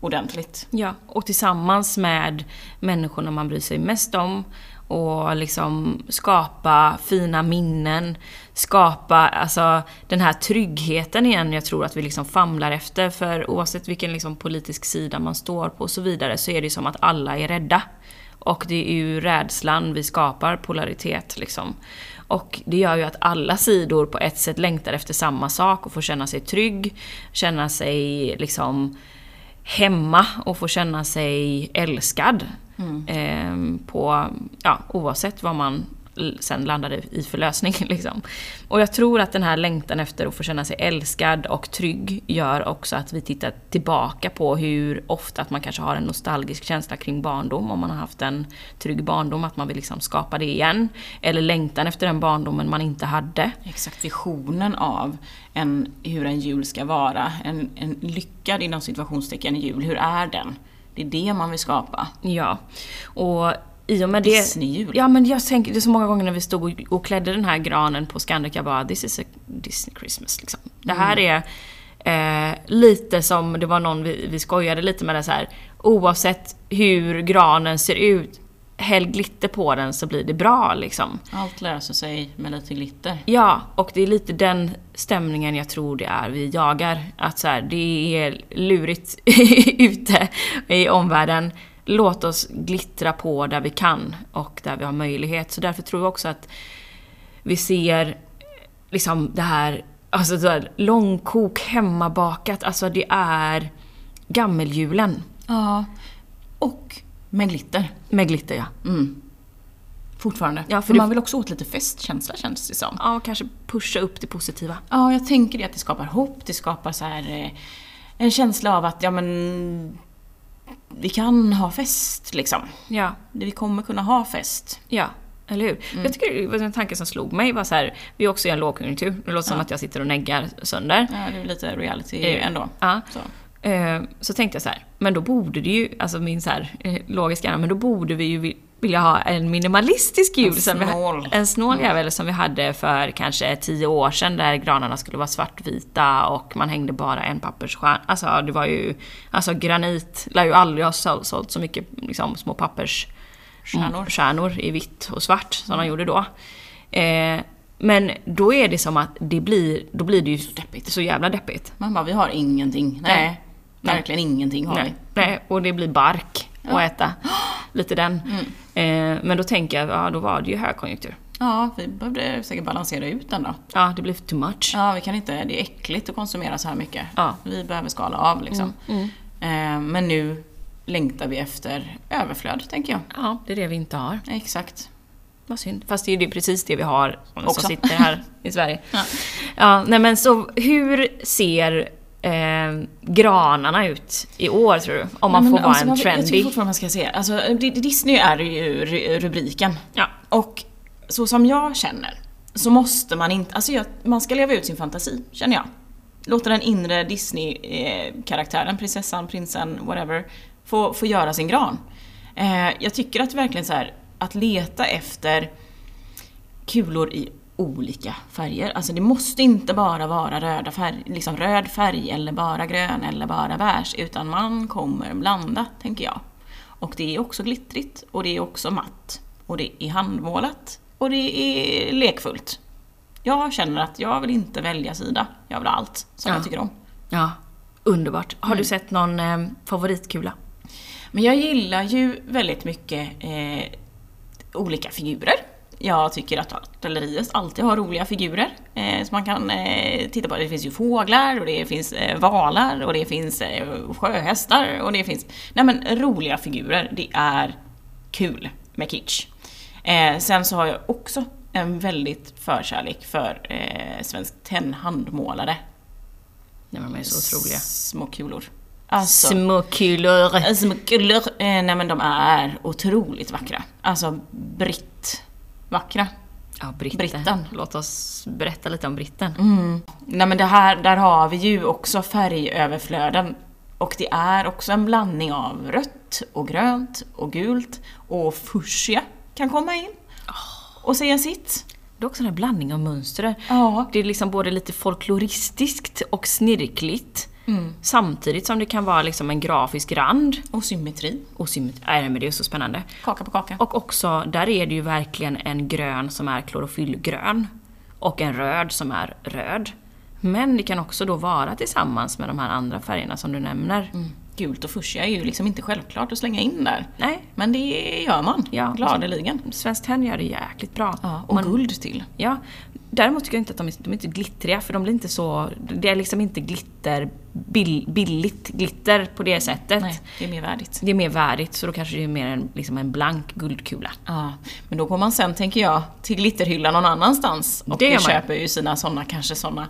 [SPEAKER 2] ordentligt.
[SPEAKER 1] Ja, och tillsammans med människorna man bryr sig mest om och liksom skapa fina minnen, skapa alltså den här tryggheten igen jag tror att vi liksom famlar efter. För oavsett vilken liksom politisk sida man står på och så vidare så är det som att alla är rädda. Och det är ju rädslan vi skapar polaritet liksom. Och det gör ju att alla sidor på ett sätt längtar efter samma sak och får känna sig trygg, känna sig liksom hemma och få känna sig älskad. Mm. Eh, på, ja, oavsett vad man sen landade i för lösning. Liksom. Och jag tror att den här längtan efter att få känna sig älskad och trygg gör också att vi tittar tillbaka på hur ofta att man kanske har en nostalgisk känsla kring barndom, om man har haft en trygg barndom, att man vill liksom skapa det igen. Eller längtan efter den barndomen man inte hade.
[SPEAKER 2] Exakt, visionen av en, hur en jul ska vara, en, en lyckad inom situationstecken jul, hur är den? Det är det man vill skapa.
[SPEAKER 1] Ja. Och i och med
[SPEAKER 2] det... Disney-jul.
[SPEAKER 1] Ja men jag tänker det så många gånger när vi stod och, och klädde den här granen på Scandic, jag bara this is a Disney Christmas liksom. Det här mm. är eh, lite som, det var någon vi, vi skojade lite med det så här. oavsett hur granen ser ut, häll glitter på den så blir det bra liksom.
[SPEAKER 2] Allt löser sig med lite glitter.
[SPEAKER 1] Ja, och det är lite den stämningen jag tror det är vi jagar. Att så här, det är lurigt ute i omvärlden låt oss glittra på där vi kan och där vi har möjlighet. Så därför tror jag också att vi ser liksom det här, alltså så här långkok hemmabakat, alltså det är gammeljulen.
[SPEAKER 2] Ja. Och med glitter.
[SPEAKER 1] Med glitter ja.
[SPEAKER 2] Mm. Fortfarande. Ja, för, för man vill också åt lite festkänsla känns det som.
[SPEAKER 1] Ja, kanske pusha upp det positiva.
[SPEAKER 2] Ja, jag tänker det att det skapar hopp, det skapar så här eh, en känsla av att ja men vi kan ha fest liksom.
[SPEAKER 1] Ja.
[SPEAKER 2] Vi kommer kunna ha fest.
[SPEAKER 1] Ja, eller hur? Mm. Jag tycker det var en tanke som slog mig var så här, vi är också i en lågkonjunktur. Det låter ja. som att jag sitter och neggar sönder.
[SPEAKER 2] Ja, det är lite reality ändå.
[SPEAKER 1] Ja. Så. Eh, så tänkte jag så här, men då borde det ju, alltså min så här, eh, logiska men då borde vi ju vilja ha en minimalistisk jul. En snål. Vi, en snål jävel mm. som vi hade för kanske tio år sedan där granarna skulle vara svartvita och man hängde bara en pappersstjärna. Alltså det var ju, alltså granit lär ju aldrig ha sålt så mycket liksom, små pappersstjärnor i vitt och svart som mm. de gjorde då. Eh, men då är det som att det blir, då blir det ju så, deppigt. så jävla deppigt.
[SPEAKER 2] Man bara, vi har ingenting. Nej, Nej. verkligen ingenting har
[SPEAKER 1] Nej. vi. Nej, och det blir bark ja. att äta. Lite den. Mm. Eh, men då tänker jag, ja då var det ju högkonjunktur.
[SPEAKER 2] Ja, vi behövde säkert balansera ut den då.
[SPEAKER 1] Ja, det blev too much.
[SPEAKER 2] Ja, vi kan inte, det är äckligt att konsumera så här mycket. Ja. Vi behöver skala av liksom. Mm, mm. Eh, men nu längtar vi efter överflöd, tänker jag.
[SPEAKER 1] Ja, det är det vi inte har.
[SPEAKER 2] Exakt.
[SPEAKER 1] Vad synd. Fast det är ju precis det vi har Också. som sitter här i Sverige. Ja. ja, nej men så hur ser eh, granarna ut i år tror du? Om man Nej, får vara alltså, en trendy. Jag
[SPEAKER 2] tycker fortfarande man ska se. Alltså, Disney är ju rubriken. Ja. Och så som jag känner så måste man inte, alltså jag, man ska leva ut sin fantasi, känner jag. Låta den inre Disney-karaktären, prinsessan, prinsen, whatever, få, få göra sin gran. Eh, jag tycker att verkligen så här, att leta efter kulor i olika färger. Alltså det måste inte bara vara röda färg, liksom röd färg eller bara grön eller bara beige utan man kommer blanda, tänker jag. Och det är också glittrigt och det är också matt och det är handmålat och det är lekfullt. Jag känner att jag vill inte välja sida. Jag vill ha allt som ja. jag tycker om.
[SPEAKER 1] Ja, underbart. Har mm. du sett någon eh, favoritkula?
[SPEAKER 2] Men jag gillar ju väldigt mycket eh, olika figurer. Jag tycker att artilleriet alltid har roliga figurer eh, som man kan eh, titta på. Det finns ju fåglar och det finns eh, valar och det finns eh, sjöhästar och det finns... Nej men roliga figurer, det är kul med kitsch. Eh, sen så har jag också en väldigt förkärlek för eh, Svensk Tenn handmålade.
[SPEAKER 1] Nej men de är så otroliga.
[SPEAKER 2] Små kulor.
[SPEAKER 1] Alltså, små kulor.
[SPEAKER 2] Små kulor. Eh, nej men de är otroligt vackra. Alltså britt vackra.
[SPEAKER 1] Ja, britten.
[SPEAKER 2] Britten.
[SPEAKER 1] Låt oss berätta lite om britten.
[SPEAKER 2] Nej men det här, där har vi ju också färgöverflöden. Och det är också en blandning av rött och grönt och gult och fuchsia kan komma in och säga sitt.
[SPEAKER 1] Det är också en här blandning av mönster.
[SPEAKER 2] Ja.
[SPEAKER 1] Det är liksom både lite folkloristiskt och snirkligt. Samtidigt som det kan vara liksom en grafisk rand.
[SPEAKER 2] Och symmetri.
[SPEAKER 1] Och symmetri. Nej men det är så spännande.
[SPEAKER 2] Kaka på kaka.
[SPEAKER 1] Och också, där är det ju verkligen en grön som är klorofyllgrön. Och en röd som är röd. Men det kan också då vara tillsammans med de här andra färgerna som du nämner.
[SPEAKER 2] Gult och fuchsia är ju liksom inte självklart att slänga in där.
[SPEAKER 1] Nej,
[SPEAKER 2] Men det gör man,
[SPEAKER 1] Ja.
[SPEAKER 2] gladeligen.
[SPEAKER 1] Svenskt Tenn gör det jäkligt bra.
[SPEAKER 2] Ja, och
[SPEAKER 1] Man-
[SPEAKER 2] guld till.
[SPEAKER 1] Ja. Däremot tycker jag inte att de är, de är inte glittriga för de blir inte så... Det är liksom inte glitter, bill, billigt glitter på det sättet.
[SPEAKER 2] Nej, det är mer värdigt.
[SPEAKER 1] Det är mer värdigt så då kanske det är mer en, liksom en blank guldkula.
[SPEAKER 2] Ja, men då går man sen, tänker jag, till glitterhyllan någon annanstans och
[SPEAKER 1] Det
[SPEAKER 2] köper ju sina såna, kanske såna,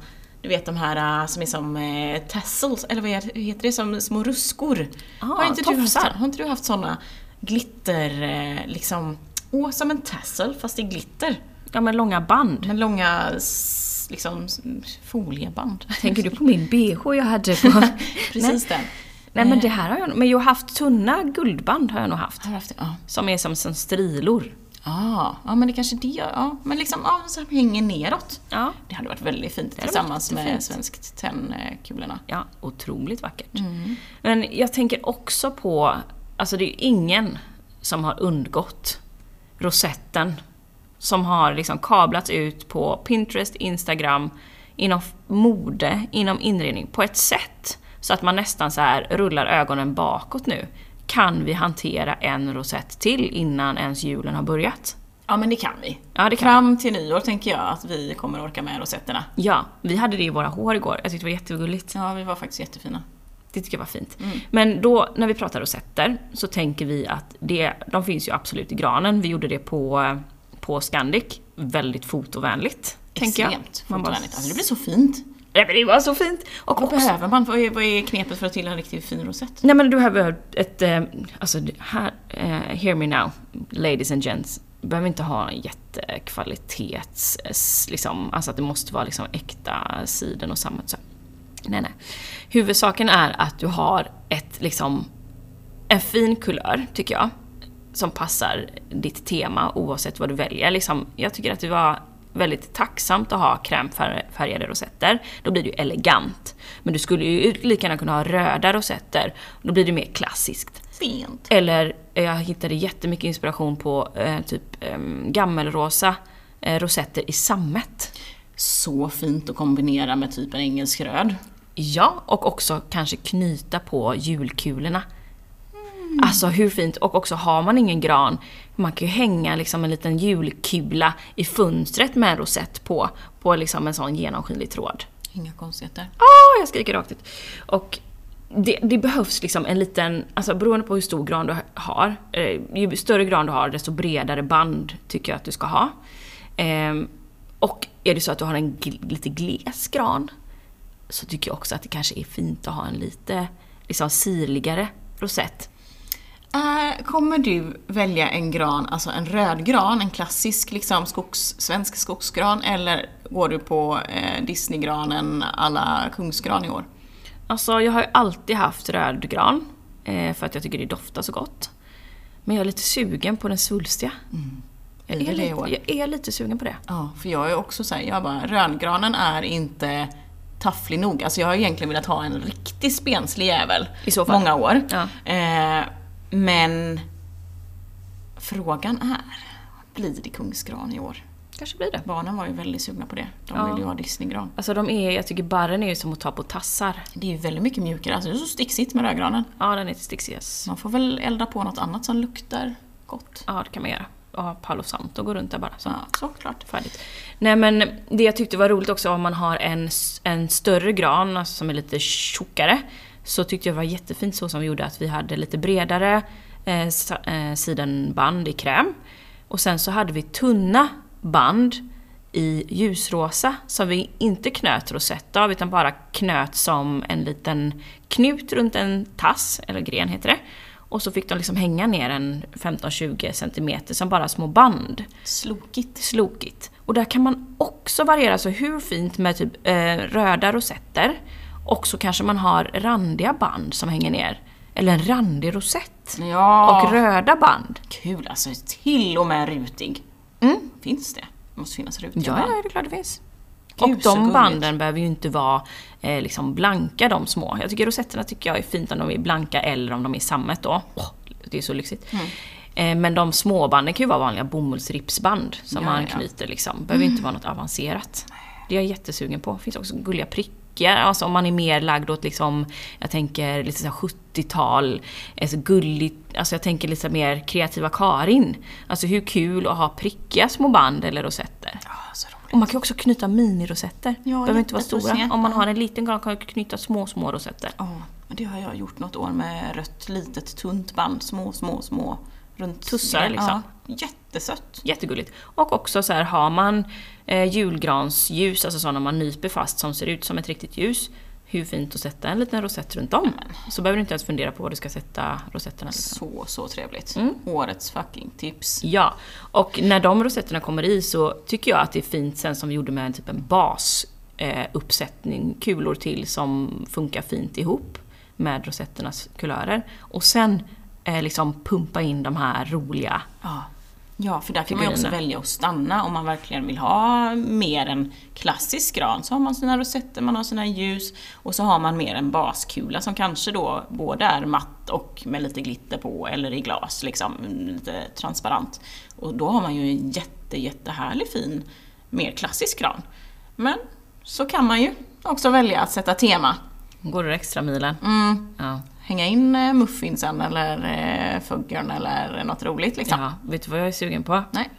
[SPEAKER 2] du vet de här äh, som är som eh, tassels, eller vad heter- det, som små ruskor?
[SPEAKER 1] Ah,
[SPEAKER 2] har, inte du haft,
[SPEAKER 1] tofsar.
[SPEAKER 2] har inte du haft såna glitter, eh, liksom, åh, som en tassel fast i glitter?
[SPEAKER 1] Ja men långa band.
[SPEAKER 2] Med långa, liksom, folieband.
[SPEAKER 1] Tänker du på min bh jag hade på...
[SPEAKER 2] Precis den.
[SPEAKER 1] Nej men det här har jag Men jag har haft tunna guldband har jag nog haft.
[SPEAKER 2] Har haft? Ja.
[SPEAKER 1] Som är som, som strilor.
[SPEAKER 2] Ah, ja, men det kanske det. Ja, men liksom, ja, så hänger neråt.
[SPEAKER 1] Ja.
[SPEAKER 2] Det hade varit väldigt fint tillsammans med svenskt tennkulorna.
[SPEAKER 1] Ja, otroligt vackert. Men jag tänker också på, alltså det är ju ingen som har undgått rosetten som har liksom kablats ut på Pinterest, Instagram, inom mode, inom inredning på ett sätt så att man nästan så här rullar ögonen bakåt nu. Kan vi hantera en rosett till innan ens julen har börjat?
[SPEAKER 2] Ja, men det kan vi.
[SPEAKER 1] Ja, det kan
[SPEAKER 2] Fram till nyår tänker jag att vi kommer orka med rosetterna.
[SPEAKER 1] Ja, vi hade det i våra hår igår. Jag tyckte det var jättegulligt.
[SPEAKER 2] Ja, vi var faktiskt jättefina.
[SPEAKER 1] Det tycker jag var fint. Men då när vi pratar rosetter så tänker vi att det, de finns ju absolut i granen. Vi gjorde det på, på Scandic. Väldigt fotovänligt.
[SPEAKER 2] Extremt
[SPEAKER 1] bara-
[SPEAKER 2] fotovänligt. Alltså, det blir så fint.
[SPEAKER 1] Det var så fint! Och
[SPEAKER 2] Vad
[SPEAKER 1] också,
[SPEAKER 2] behöver man? Vad är, vad är knepet för att till en riktigt fin rosett?
[SPEAKER 1] nej men du behöver ett, eh, alltså här, eh, hear me now, ladies and gents. Du behöver inte ha en jättekvalitets, eh, liksom, alltså att det måste vara liksom äkta siden och samma. Så. Nej nej. Huvudsaken är att du har ett liksom, en fin kulör tycker jag. Som passar ditt tema oavsett vad du väljer. Liksom, jag tycker att det var väldigt tacksamt att ha krämfärgade rosetter. Då blir det ju elegant. Men du skulle ju lika gärna kunna ha röda rosetter. Då blir det mer klassiskt.
[SPEAKER 2] Fint.
[SPEAKER 1] Eller eh, jag hittade jättemycket inspiration på eh, typ eh, gammelrosa eh, rosetter i sammet.
[SPEAKER 2] Så fint att kombinera med typ en engelsk röd.
[SPEAKER 1] Ja, och också kanske knyta på julkulorna. Alltså hur fint? Och också har man ingen gran, man kan ju hänga liksom en liten julkula i fönstret med en rosett på, på liksom en sån genomskinlig tråd.
[SPEAKER 2] Inga konstigheter.
[SPEAKER 1] Ah, jag skriker rakt ut. Och det, det behövs liksom en liten, alltså beroende på hur stor gran du har, eh, ju större gran du har desto bredare band tycker jag att du ska ha. Ehm, och är det så att du har en gl- lite gles gran så tycker jag också att det kanske är fint att ha en lite liksom sirligare rosett.
[SPEAKER 2] Äh, kommer du välja en gran, alltså en röd gran, en klassisk liksom skogs, svensk skogsgran, eller går du på eh, Disneygranen alla kungsgran i år?
[SPEAKER 1] Alltså jag har ju alltid haft rödgran eh, för att jag tycker det doftar så gott. Men jag är lite sugen på den svulstiga. Jag,
[SPEAKER 2] Blir
[SPEAKER 1] är lite, jag är lite sugen på det.
[SPEAKER 2] Ja, för jag är också såhär, jag bara, rödgranen är inte tafflig nog. Alltså jag har egentligen velat ha en riktigt spenslig jävel
[SPEAKER 1] I så fall.
[SPEAKER 2] många år.
[SPEAKER 1] Ja.
[SPEAKER 2] Eh, men frågan är, blir det kungsgran i år?
[SPEAKER 1] Kanske blir det.
[SPEAKER 2] Barnen var ju väldigt sugna på det. De
[SPEAKER 1] Ja.
[SPEAKER 2] vill ju ha Disneygran.
[SPEAKER 1] Alltså de är, jag tycker barren är ju som att ta på tassar.
[SPEAKER 2] Det är ju väldigt mycket mjukare, alltså det är så sticksigt med rödgranen.
[SPEAKER 1] Ja, den är sticksig. yes.
[SPEAKER 2] Man får väl elda på något annat som luktar gott.
[SPEAKER 1] Ja, det kan man göra. Och ha Palo Santo och gå runt där bara. Så.
[SPEAKER 2] Ja, såklart.
[SPEAKER 1] Färdigt. Nej men det jag tyckte var roligt också om man har en, en större gran alltså, som är lite tjockare. Så tyckte jag det var jättefint så som vi gjorde att vi hade lite bredare eh, eh, sidenband i kräm. Och sen så hade vi tunna band i ljusrosa som vi inte knöt rosett av utan bara knöt som en liten knut runt en tass, eller gren heter det. Och så fick de liksom hänga ner en 15-20 centimeter som bara små band.
[SPEAKER 2] Slokigt.
[SPEAKER 1] Slokigt. Och där kan man också variera så hur fint med typ eh, röda rosetter. Och så kanske man har randiga band som hänger ner. Eller en randig rosett.
[SPEAKER 2] Ja.
[SPEAKER 1] Och röda band.
[SPEAKER 2] Kul alltså, till och med rutig.
[SPEAKER 1] Mm.
[SPEAKER 2] Finns det? Det måste finnas rutiga
[SPEAKER 1] Ja,
[SPEAKER 2] band.
[SPEAKER 1] ja, det är klart det finns.
[SPEAKER 2] Gud,
[SPEAKER 1] och de banden behöver ju inte vara eh, liksom blanka de små. Jag tycker rosetterna tycker jag är fint om de är blanka eller om de är sammet då. Åh, det är så lyxigt.
[SPEAKER 2] Mm.
[SPEAKER 1] Eh, men de små banden kan ju vara vanliga bomullsripsband som
[SPEAKER 2] Ja,
[SPEAKER 1] man knyter liksom. Behöver inte vara något avancerat. Det är jag jättesugen på. Det finns också gulliga prickar. Alltså om man är mer lagd åt liksom, jag tänker lite så här 70-tal, alltså gulligt, alltså jag tänker lite mer kreativa Karin. Alltså hur kul att ha prickiga små band eller rosetter.
[SPEAKER 2] Ja.
[SPEAKER 1] Och man kan också knyta minirosetter.
[SPEAKER 2] Ja,
[SPEAKER 1] Behöver inte vara stora. Om man har en liten gran kan man knyta små, små rosetter.
[SPEAKER 2] Ja, det har jag gjort något år med rött litet tunt band. Små, små, små. Runt
[SPEAKER 1] Tussar, liksom.
[SPEAKER 2] Ja, jättesött.
[SPEAKER 1] Jättegulligt. Och också så här, har man eh, julgransljus, alltså sådana man nyper fast som ser ut som ett riktigt ljus. Hur fint att sätta en liten rosett runt om. Så behöver du inte ens fundera på vad du ska sätta rosetterna. Liksom.
[SPEAKER 2] Så, så trevligt.
[SPEAKER 1] Mm.
[SPEAKER 2] Årets fucking tips.
[SPEAKER 1] Ja, och när de rosetterna kommer i så tycker jag att det är fint sen som vi gjorde med en typ en bas eh, kulor till som funkar fint ihop med rosetternas kulörer. Och sen eh, liksom pumpa in de här roliga
[SPEAKER 2] Ja. Ja, för där kan man ju också välja att stanna om man verkligen vill ha mer en klassisk gran. Så har man sina rosetter, man har sina ljus och så har man mer en baskula som kanske då både är matt och med lite glitter på eller i glas, liksom lite transparent. Och då har man ju en jätte, jättehärlig fin, mer klassisk gran. Men så kan man ju också välja att sätta tema.
[SPEAKER 1] Går du extra milen?
[SPEAKER 2] Mm,
[SPEAKER 1] Ja.
[SPEAKER 2] Hänga in eh, muffinsen eller eh, fuggen eller något roligt liksom.
[SPEAKER 1] ja. Vet du vad jag är sugen på?
[SPEAKER 2] Nej.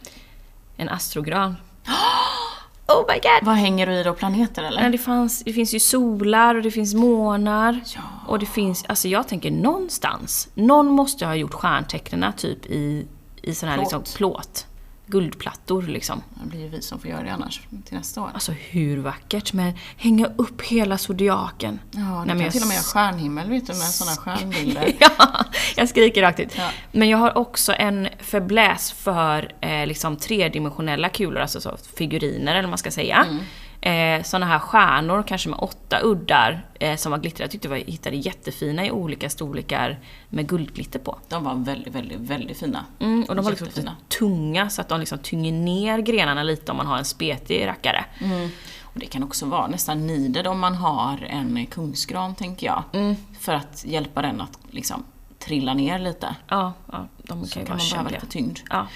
[SPEAKER 1] En astrogran. oh my god!
[SPEAKER 2] Vad hänger du i då? Planeter eller?
[SPEAKER 1] Men det, fanns, det finns ju solar och det finns månar.
[SPEAKER 2] Ja.
[SPEAKER 1] Och det finns, alltså jag tänker någonstans, någon måste ha gjort stjärntecknen typ i, i sån här
[SPEAKER 2] Plåt.
[SPEAKER 1] liksom plåt. Guldplattor liksom.
[SPEAKER 2] Det blir ju vi som får göra det annars till nästa år.
[SPEAKER 1] Alltså hur vackert, men hänga upp hela zodiaken.
[SPEAKER 2] Ja, du
[SPEAKER 1] Nej,
[SPEAKER 2] kan
[SPEAKER 1] jag
[SPEAKER 2] till och med göra stjärnhimmel vet du med sådana stjärnbilder.
[SPEAKER 1] ja, jag skriker rakt ut.
[SPEAKER 2] Ja.
[SPEAKER 1] Men jag har också en förbläs för eh, liksom tredimensionella kulor, alltså så figuriner eller vad man ska säga.
[SPEAKER 2] Mm.
[SPEAKER 1] Eh, såna här stjärnor, kanske med åtta uddar, eh, som var glittriga. Jag tyckte jag hittade jättefina i olika storlekar med guldglitter på.
[SPEAKER 2] De var väldigt, väldigt, väldigt fina.
[SPEAKER 1] Mm, och de var lite
[SPEAKER 2] Jättefina.
[SPEAKER 1] tunga så att de liksom tynger ner grenarna lite om man har en spetig rackare.
[SPEAKER 2] Mm. Och det kan också vara nästan needed om man har en kungsgran tänker jag.
[SPEAKER 1] Mm.
[SPEAKER 2] För att hjälpa den att liksom trilla ner lite.
[SPEAKER 1] Ja, ja de kan
[SPEAKER 2] kan
[SPEAKER 1] vara
[SPEAKER 2] man behöva lite tyngd.
[SPEAKER 1] Ja.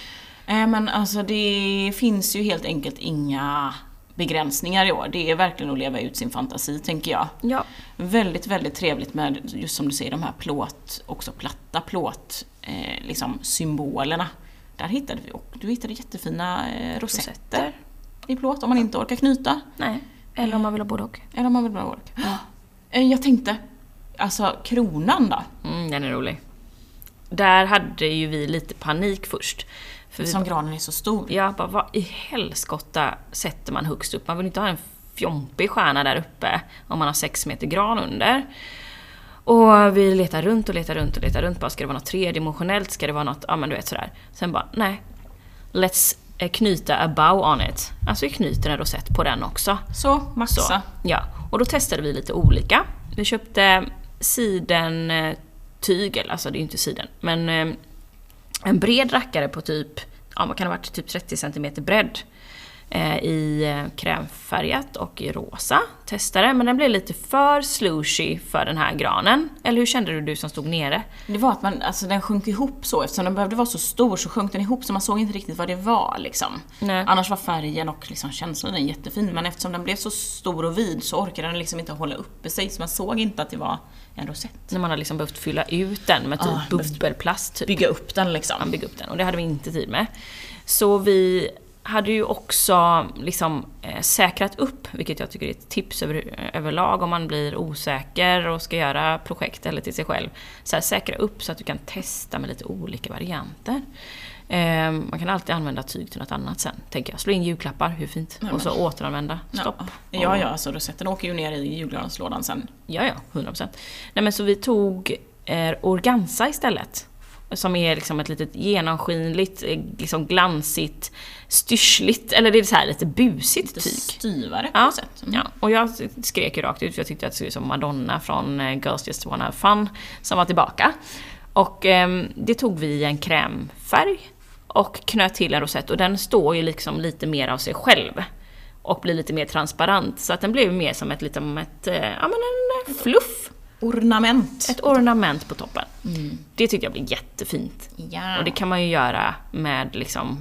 [SPEAKER 2] Eh, Men alltså det finns ju helt enkelt inga begränsningar i år. Det är verkligen att leva ut sin fantasi tänker jag.
[SPEAKER 1] ja,
[SPEAKER 2] Väldigt, väldigt trevligt med, just som du säger, de här plåt, också platta plåt, eh, liksom symbolerna. Där hittade vi, och du hittade jättefina eh, rosetter
[SPEAKER 1] rosetter.
[SPEAKER 2] i plåt om man inte orkar knyta.
[SPEAKER 1] Nej, eller om man vill ha både och.
[SPEAKER 2] Eller om man vill bara orka. Eh, Jag tänkte, alltså kronan då?
[SPEAKER 1] Mm, den är rolig. Där hade ju vi lite panik först. För
[SPEAKER 2] Som granen är så stor.
[SPEAKER 1] ja, bara, vad i helskotta sätter man högst upp? Man vill inte ha en fjompig stjärna där uppe om man har sex meter gran under. Och vi letar runt och letar runt och letar runt. Bara, ska det vara något tredimensionellt? Ska det vara något, ja men du vet sådär. Sen bara, nej. Let's eh, knyta a bow on it. Alltså vi knyter en rosett på den också.
[SPEAKER 2] Så, maxa.
[SPEAKER 1] Så, ja. Och då testade vi lite olika. Vi köpte sidentyg, eller alltså det är ju inte siden, men eh, en bred rackare på typ, ja vad kan det ha varit, typ 30 cm bredd. Eh, I krämfärgat och i rosa. Testade, men den blev lite för slushy för den här granen. Eller hur kände du, du som stod nere?
[SPEAKER 2] Det var att man, alltså den sjönk ihop så, eftersom den behövde vara så stor så sjönk den ihop så man såg inte riktigt vad det var liksom.
[SPEAKER 1] Nej.
[SPEAKER 2] Annars var färgen och liksom känslan den jättefin men eftersom den blev så stor och vid så orkade den liksom inte hålla uppe sig så man såg inte att det var en rosett.
[SPEAKER 1] När man har liksom behövt fylla ut den med typ
[SPEAKER 2] Ah,
[SPEAKER 1] bubbelplast. Typ.
[SPEAKER 2] Bygga upp den liksom.
[SPEAKER 1] han bygga upp den och det hade vi inte tid med. Så vi hade ju också liksom eh, säkrat upp, vilket jag tycker är ett tips över, överlag om man blir osäker och ska göra projekt eller till sig själv. Så här, säkra upp så att du kan testa med lite olika varianter. Eh, man kan alltid använda tyg till något annat sen, tänker jag. Slå in julklappar, hur fint?
[SPEAKER 2] Nej,
[SPEAKER 1] och så återanvända, stopp.
[SPEAKER 2] Ja, ja, ja alltså rosetten åker ju ner i julgranslådan sen.
[SPEAKER 1] Ja, ja, 100%. Nej men så vi tog eh, organza istället. Som är liksom ett litet genomskinligt, eh, liksom glansigt, styrsligt, eller det är så här lite busigt
[SPEAKER 2] Lite
[SPEAKER 1] tyg.
[SPEAKER 2] styvare på
[SPEAKER 1] Ja,
[SPEAKER 2] något sätt. Mm.
[SPEAKER 1] ja, och jag skrek ju rakt ut för jag tyckte att det såg ut som Madonna från eh, Girls Just Wanna Have Fun som var tillbaka. Och ehm, det tog vi i en krämfärg och knöt till en rosett och den står ju liksom lite mer av sig själv. Och blir lite mer transparent så att den blev mer som ett, liksom ett, eh, ja men en eh, fluff.
[SPEAKER 2] Ornament.
[SPEAKER 1] Ett ornament på toppen. Det tyckte jag blev jättefint.
[SPEAKER 2] Ja.
[SPEAKER 1] Och det kan man ju göra med liksom,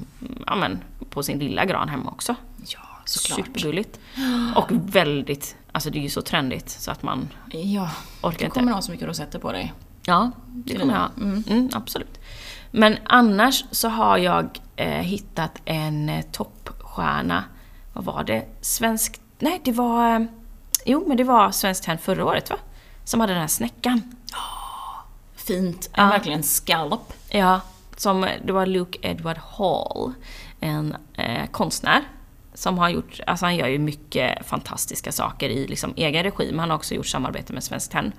[SPEAKER 1] ja men på sin lilla gran hemma också.
[SPEAKER 2] ja, såklart.
[SPEAKER 1] Supergulligt. Och väldigt, alltså det är ju så trendigt så att man
[SPEAKER 2] Ja,
[SPEAKER 1] orkar
[SPEAKER 2] du
[SPEAKER 1] inte.
[SPEAKER 2] kommer ha så mycket rosetter på dig.
[SPEAKER 1] Ja, det kommer jag ha. Mm, absolut. Men annars så har jag eh, hittat en eh, toppstjärna. Vad var det? Svensk... Nej, det var... Eh, jo, men det var Svenskt Tenn förra året va? Som hade den här snäckan.
[SPEAKER 2] Fint.
[SPEAKER 1] Ja.
[SPEAKER 2] En verkligen scallop.
[SPEAKER 1] Ja, som, det var Luke Edward Hall, en eh, konstnär. Som har gjort, alltså han gör ju mycket fantastiska saker i liksom egen regi, men han har också gjort samarbete med Svenskt Tenn.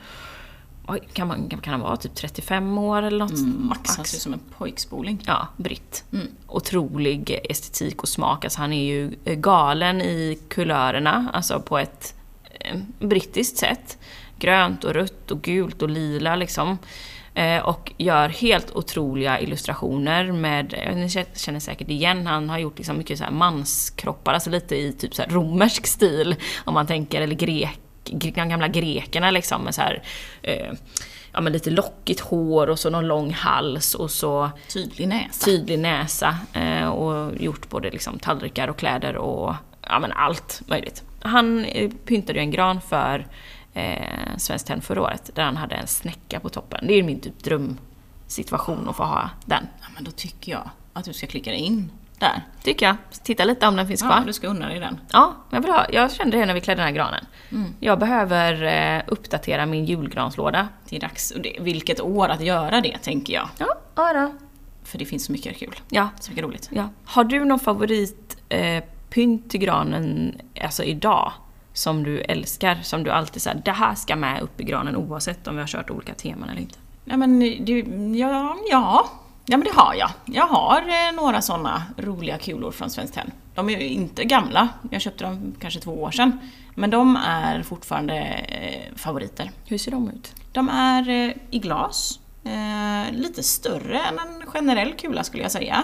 [SPEAKER 1] Oj, Kan, man, kan han vara typ 35 år eller något?
[SPEAKER 2] Mm, Max, han ser ut som en pojkspoling.
[SPEAKER 1] Ja, britt.
[SPEAKER 2] Mm.
[SPEAKER 1] Otrolig estetik och smak. Alltså han är ju galen i kulörerna, alltså på ett eh, brittiskt sätt. Grönt och rött och gult och lila liksom. Eh, och gör helt otroliga illustrationer med, ni kä- känner säkert igen, han har gjort liksom mycket så här manskroppar, alltså lite i typ så romersk stil om man tänker, eller grek, gre- de gamla grekerna liksom med så här, eh, ja men lite lockigt hår och så någon lång hals och så
[SPEAKER 2] Tydlig näsa.
[SPEAKER 1] tydlig näsa eh, och gjort både liksom tallrikar och kläder och ja men allt möjligt. Han eh, pyntade ju en gran för eh, Svenskt Tenn förra året där han hade en snäcka på toppen. Det är min typ drömsituation att få ha den.
[SPEAKER 2] Ja, men då tycker jag att du ska klicka dig in där.
[SPEAKER 1] Tycker jag. Titta lite om den finns
[SPEAKER 2] Ja,
[SPEAKER 1] kvar.
[SPEAKER 2] du ska unna dig den.
[SPEAKER 1] Ja, jag, vill ha, jag kände det när vi klädde den här granen.
[SPEAKER 2] Mm.
[SPEAKER 1] Jag behöver eh, uppdatera min julgranslåda.
[SPEAKER 2] Det är dags. Vilket år att göra det, tänker jag.
[SPEAKER 1] Ja, ja då.
[SPEAKER 2] För det finns så mycket kul.
[SPEAKER 1] Ja,
[SPEAKER 2] Så mycket roligt.
[SPEAKER 1] Ja. Har du någon favorit eh, pynt till granen, alltså idag, som du älskar? Som du alltid säger, det här ska med upp i granen oavsett om vi har kört olika teman eller inte.
[SPEAKER 2] Nej men du, ja, ja. Ja men det har jag. Jag har eh, några sådana roliga kulor från Svenskt Tenn. De är ju inte gamla, jag köpte dem kanske två år sedan. Men de är fortfarande eh, favoriter.
[SPEAKER 1] Hur ser de ut?
[SPEAKER 2] De är eh, i glas, lite större än en generell kula skulle jag säga.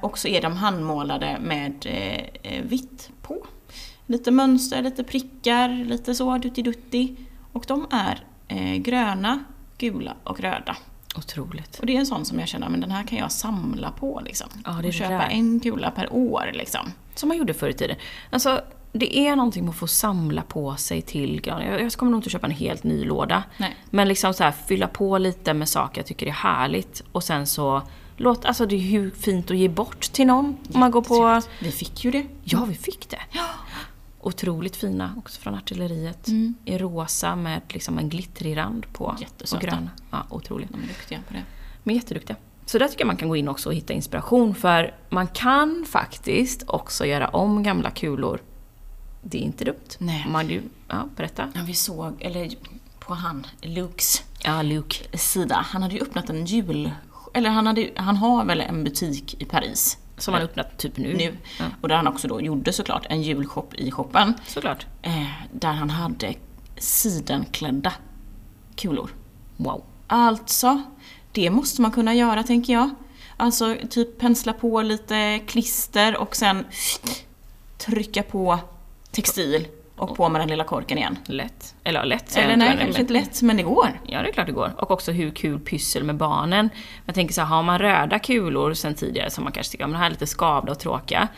[SPEAKER 2] Och så är de handmålade med vitt på. Lite mönster, lite prickar, lite så dutti-dutti. Och de är eh, gröna, gula och röda.
[SPEAKER 1] Otroligt.
[SPEAKER 2] Och det är en sån som jag känner, men den här kan jag samla på liksom.
[SPEAKER 1] Ja, det
[SPEAKER 2] och köpa
[SPEAKER 1] där.
[SPEAKER 2] en kula per år liksom.
[SPEAKER 1] Som man gjorde förr i tiden. Alltså, det är någonting med att få samla på sig till granen. Jag, jag kommer nog inte köpa en helt ny låda.
[SPEAKER 2] Nej.
[SPEAKER 1] Men liksom så här, fylla på lite med saker jag tycker är härligt. Och sen så, låt, alltså det är ju fint att ge bort till någon. Om man går på...
[SPEAKER 2] Vi fick ju det.
[SPEAKER 1] Ja, vi fick det. Otroligt fina också från artilleriet. I rosa med liksom en glittrig rand på.
[SPEAKER 2] Jättesöta.
[SPEAKER 1] Och gröna. Ja, otroligt.
[SPEAKER 2] De är duktiga på det.
[SPEAKER 1] Men jätteduktiga. Så där tycker jag man kan gå in också och hitta inspiration för man kan faktiskt också göra om gamla kulor. Det är inte dumt.
[SPEAKER 2] Nej.
[SPEAKER 1] Man, du, ja, berätta.
[SPEAKER 2] Ja, vi såg, eller på han, Lukes
[SPEAKER 1] Ja, Luke.
[SPEAKER 2] sida. Han hade ju öppnat en jul... Eller han, hade, han har väl en butik i Paris.
[SPEAKER 1] Som man öppnat typ nu.
[SPEAKER 2] nu.
[SPEAKER 1] Ja,
[SPEAKER 2] Och där han också då gjorde såklart en julshop i shoppen.
[SPEAKER 1] såklart.
[SPEAKER 2] Eh, där han hade sidenklädda kulor.
[SPEAKER 1] Wow.
[SPEAKER 2] Alltså, det måste man kunna göra tänker jag. Alltså typ pensla på lite klister och sen trycka på textil och på med den lilla korken igen.
[SPEAKER 1] Lätt. Eller lätt
[SPEAKER 2] Eller nej, kanske inte lätt, men det går.
[SPEAKER 1] Ja, det är klart det går. Och också hur kul pyssel med barnen. Jag tänker så här, har man röda kulor sen tidigare som man kanske tycker, men här är lite skavda och tråkiga.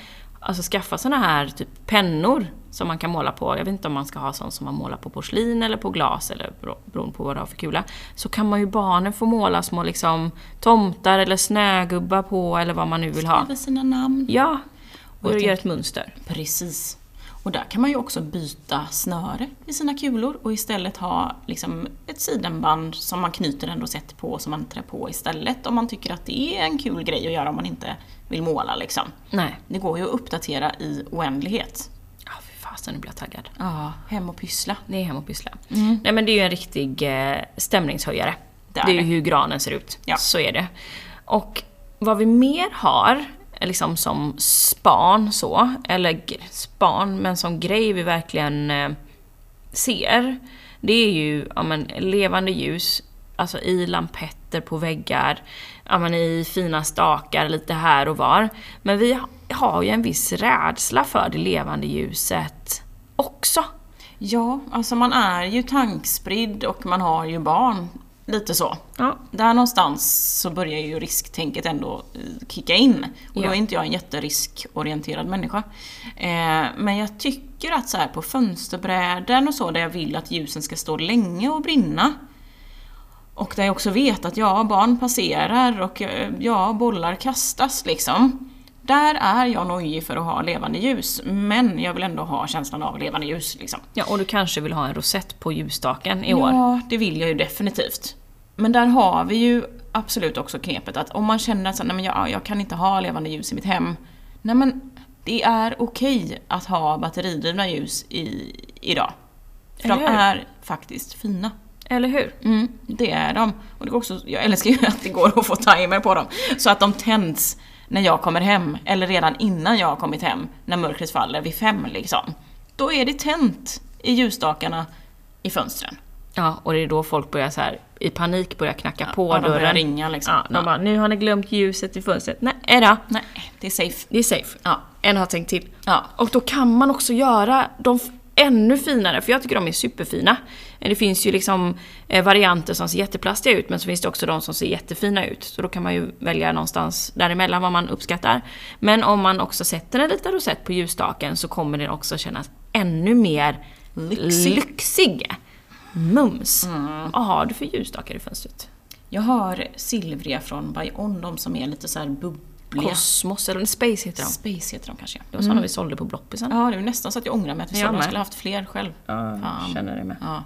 [SPEAKER 1] Alltså skaffa såna här typ pennor som man kan måla på. Jag vet inte om man ska ha sånt som man målar på porslin eller på glas eller bero- beroende på vad du har för kula. Så kan man ju barnen få måla små liksom tomtar eller snögubbar på eller vad man nu vill ha.
[SPEAKER 2] Skriva sina namn.
[SPEAKER 1] Ja, och
[SPEAKER 2] jag
[SPEAKER 1] göra ett mönster.
[SPEAKER 2] Precis. Och där kan man ju också byta snöre i sina kulor och istället ha liksom ett sidenband som man knyter en rosett på som man trär på istället om man tycker att det är en kul grej att göra om man inte vill måla liksom.
[SPEAKER 1] Nej.
[SPEAKER 2] Det går ju att uppdatera i oändlighet.
[SPEAKER 1] Ja, fy fasen nu blir jag taggad.
[SPEAKER 2] Ja, hem och pyssla.
[SPEAKER 1] Det är hem och pyssla. Nej men det är ju en riktig eh, stämningshöjare.
[SPEAKER 2] det är
[SPEAKER 1] det är ju hur granen ser ut.
[SPEAKER 2] Ja.
[SPEAKER 1] Så är det. Och vad vi mer har, liksom som span så, eller span, men som grej vi verkligen eh, ser, det är ju ja, men, levande ljus, alltså i lampetter på väggar, ja, men, i fina stakar lite här och var. Men vi har ju en viss rädsla för det levande ljuset också.
[SPEAKER 2] Ja, alltså man är ju tankspridd och man har ju barn. Lite så.
[SPEAKER 1] Ja.
[SPEAKER 2] Där någonstans så börjar ju risktänket ändå eh, kicka in. Och då
[SPEAKER 1] Ja.
[SPEAKER 2] är inte jag en jätteriskorienterad människa. Eh, men jag tycker att så här på fönsterbräden och så, där jag vill att ljusen ska stå länge och brinna. Och där jag också vet att ja, barn passerar och eh, ja, bollar kastas liksom. Där är jag nojig för att ha levande ljus, men jag vill ändå ha känslan av levande ljus. Liksom.
[SPEAKER 1] Ja, och du kanske vill ha en rosett på ljusstaken i år.
[SPEAKER 2] Ja, det vill jag ju definitivt. Men där har vi ju absolut också knepet att om man känner att nej, men jag, jag kan inte ha levande ljus i mitt hem. Nej men det är okej att ha batteridrivna ljus i, idag. För de
[SPEAKER 1] Eller hur?
[SPEAKER 2] är faktiskt fina.
[SPEAKER 1] Eller hur?
[SPEAKER 2] Mm, det är de. Och det går också, jag älskar ju att det går att få timer på dem. Så att de tänds när jag kommer hem, eller redan innan jag har kommit hem, när mörkret faller vid fem liksom. Då är det tänt i ljusstakarna i fönstren.
[SPEAKER 1] Ja, och det är då folk börjar så här i panik börjar knacka på
[SPEAKER 2] och de börjar
[SPEAKER 1] dörren.
[SPEAKER 2] ringa, liksom.
[SPEAKER 1] Ja, de
[SPEAKER 2] Ja.
[SPEAKER 1] bara, nu har ni glömt ljuset i fönstret. Nej då,
[SPEAKER 2] Nej, det är safe.
[SPEAKER 1] det är safe.
[SPEAKER 2] Ja.
[SPEAKER 1] En har tänkt till.
[SPEAKER 2] Ja.
[SPEAKER 1] Och då kan man också göra dem f- ännu finare, för jag tycker de är superfina. Eh, Det finns ju liksom eh, varianter som ser jätteplastiga ut, men så finns det också de som ser jättefina ut. Så då kan man ju välja någonstans däremellan vad man uppskattar. Men om man också sätter en liten rosett på ljusstaken så kommer den också kännas ännu mer
[SPEAKER 2] Lyxig.
[SPEAKER 1] lyxig. Mums. Vad har du för ljusstakar i fönstret?
[SPEAKER 2] Jag har silvriga från By On, de som är lite så här bubbliga.
[SPEAKER 1] Cosmos, eller Space heter de.
[SPEAKER 2] Space heter de kanske.
[SPEAKER 1] Det var sådana vi sålde på Bloppisen.
[SPEAKER 2] Ja, det är nästan så att jag ångrar mig att vi
[SPEAKER 1] Jag
[SPEAKER 2] sålde. Jag skulle haft fler själv.
[SPEAKER 1] Ja,
[SPEAKER 2] Fan.
[SPEAKER 1] känner det med.
[SPEAKER 2] Ja.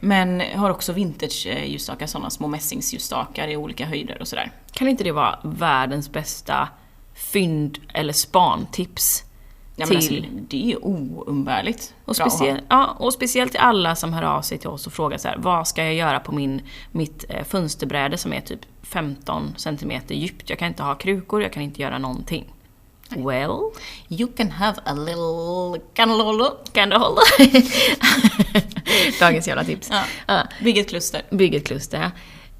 [SPEAKER 2] Men jag har också vintage eh, ljusstakar, sådana små mässingsljusstakar i olika höjder och sådär.
[SPEAKER 1] Kan inte det vara världens bästa fynd eller spantips?
[SPEAKER 2] Ja, men
[SPEAKER 1] till...
[SPEAKER 2] alltså, det är oumbärligt.
[SPEAKER 1] och, speciellt, ja, och speciellt till alla som hör av sig till oss och frågar så här, vad ska jag göra på min, mitt eh, fönsterbräde som är typ 15 cm djupt? Jag kan inte ha krukor, jag kan inte göra någonting. Well,
[SPEAKER 2] You can have a little
[SPEAKER 1] du hålla? Dagens jävla tips.
[SPEAKER 2] Ja. Bygg ett kluster.
[SPEAKER 1] Bygg ett kluster.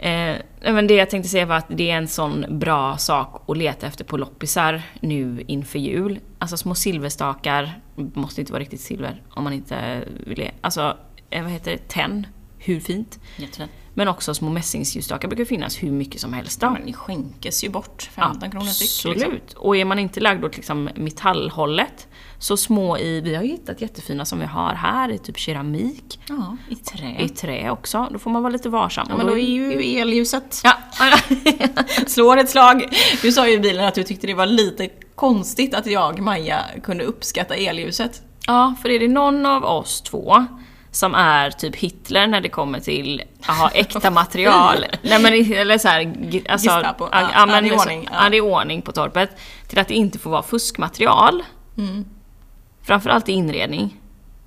[SPEAKER 1] Eh, men det jag tänkte säga var att det är en sån bra sak att leta efter på loppisar nu inför jul. Alltså små silverstakar, måste inte vara riktigt silver om man inte vill det. Alltså, eh, vad heter det, tenn, hur fint?
[SPEAKER 2] Jättefint.
[SPEAKER 1] Men också små mässingsljusstakar brukar finnas hur mycket som helst. Då.
[SPEAKER 2] Ja, men det skänkes ju bort. 15 kronor styck.
[SPEAKER 1] Absolut.
[SPEAKER 2] Liksom.
[SPEAKER 1] Och är man inte lagd åt liksom metallhållet, så små i, vi har ju hittat jättefina som vi har här i typ keramik,
[SPEAKER 2] Ja, i trä.
[SPEAKER 1] i trä också. Då får man vara lite varsam.
[SPEAKER 2] Ja, men då är ju elljuset.
[SPEAKER 1] Ja,
[SPEAKER 2] Slår ett slag. Du sa ju i bilen att du tyckte det var lite konstigt att jag, Maja, kunde uppskatta elljuset.
[SPEAKER 1] Ja, för är det någon av oss två som är typ Hitler när det kommer till att ha äkta material. Nej men eller så här, alltså,
[SPEAKER 2] Gestapo.
[SPEAKER 1] ja, men liksom- det är ordning på torpet. Till att det inte får vara fuskmaterial.
[SPEAKER 2] Mm.
[SPEAKER 1] Framförallt i inredning.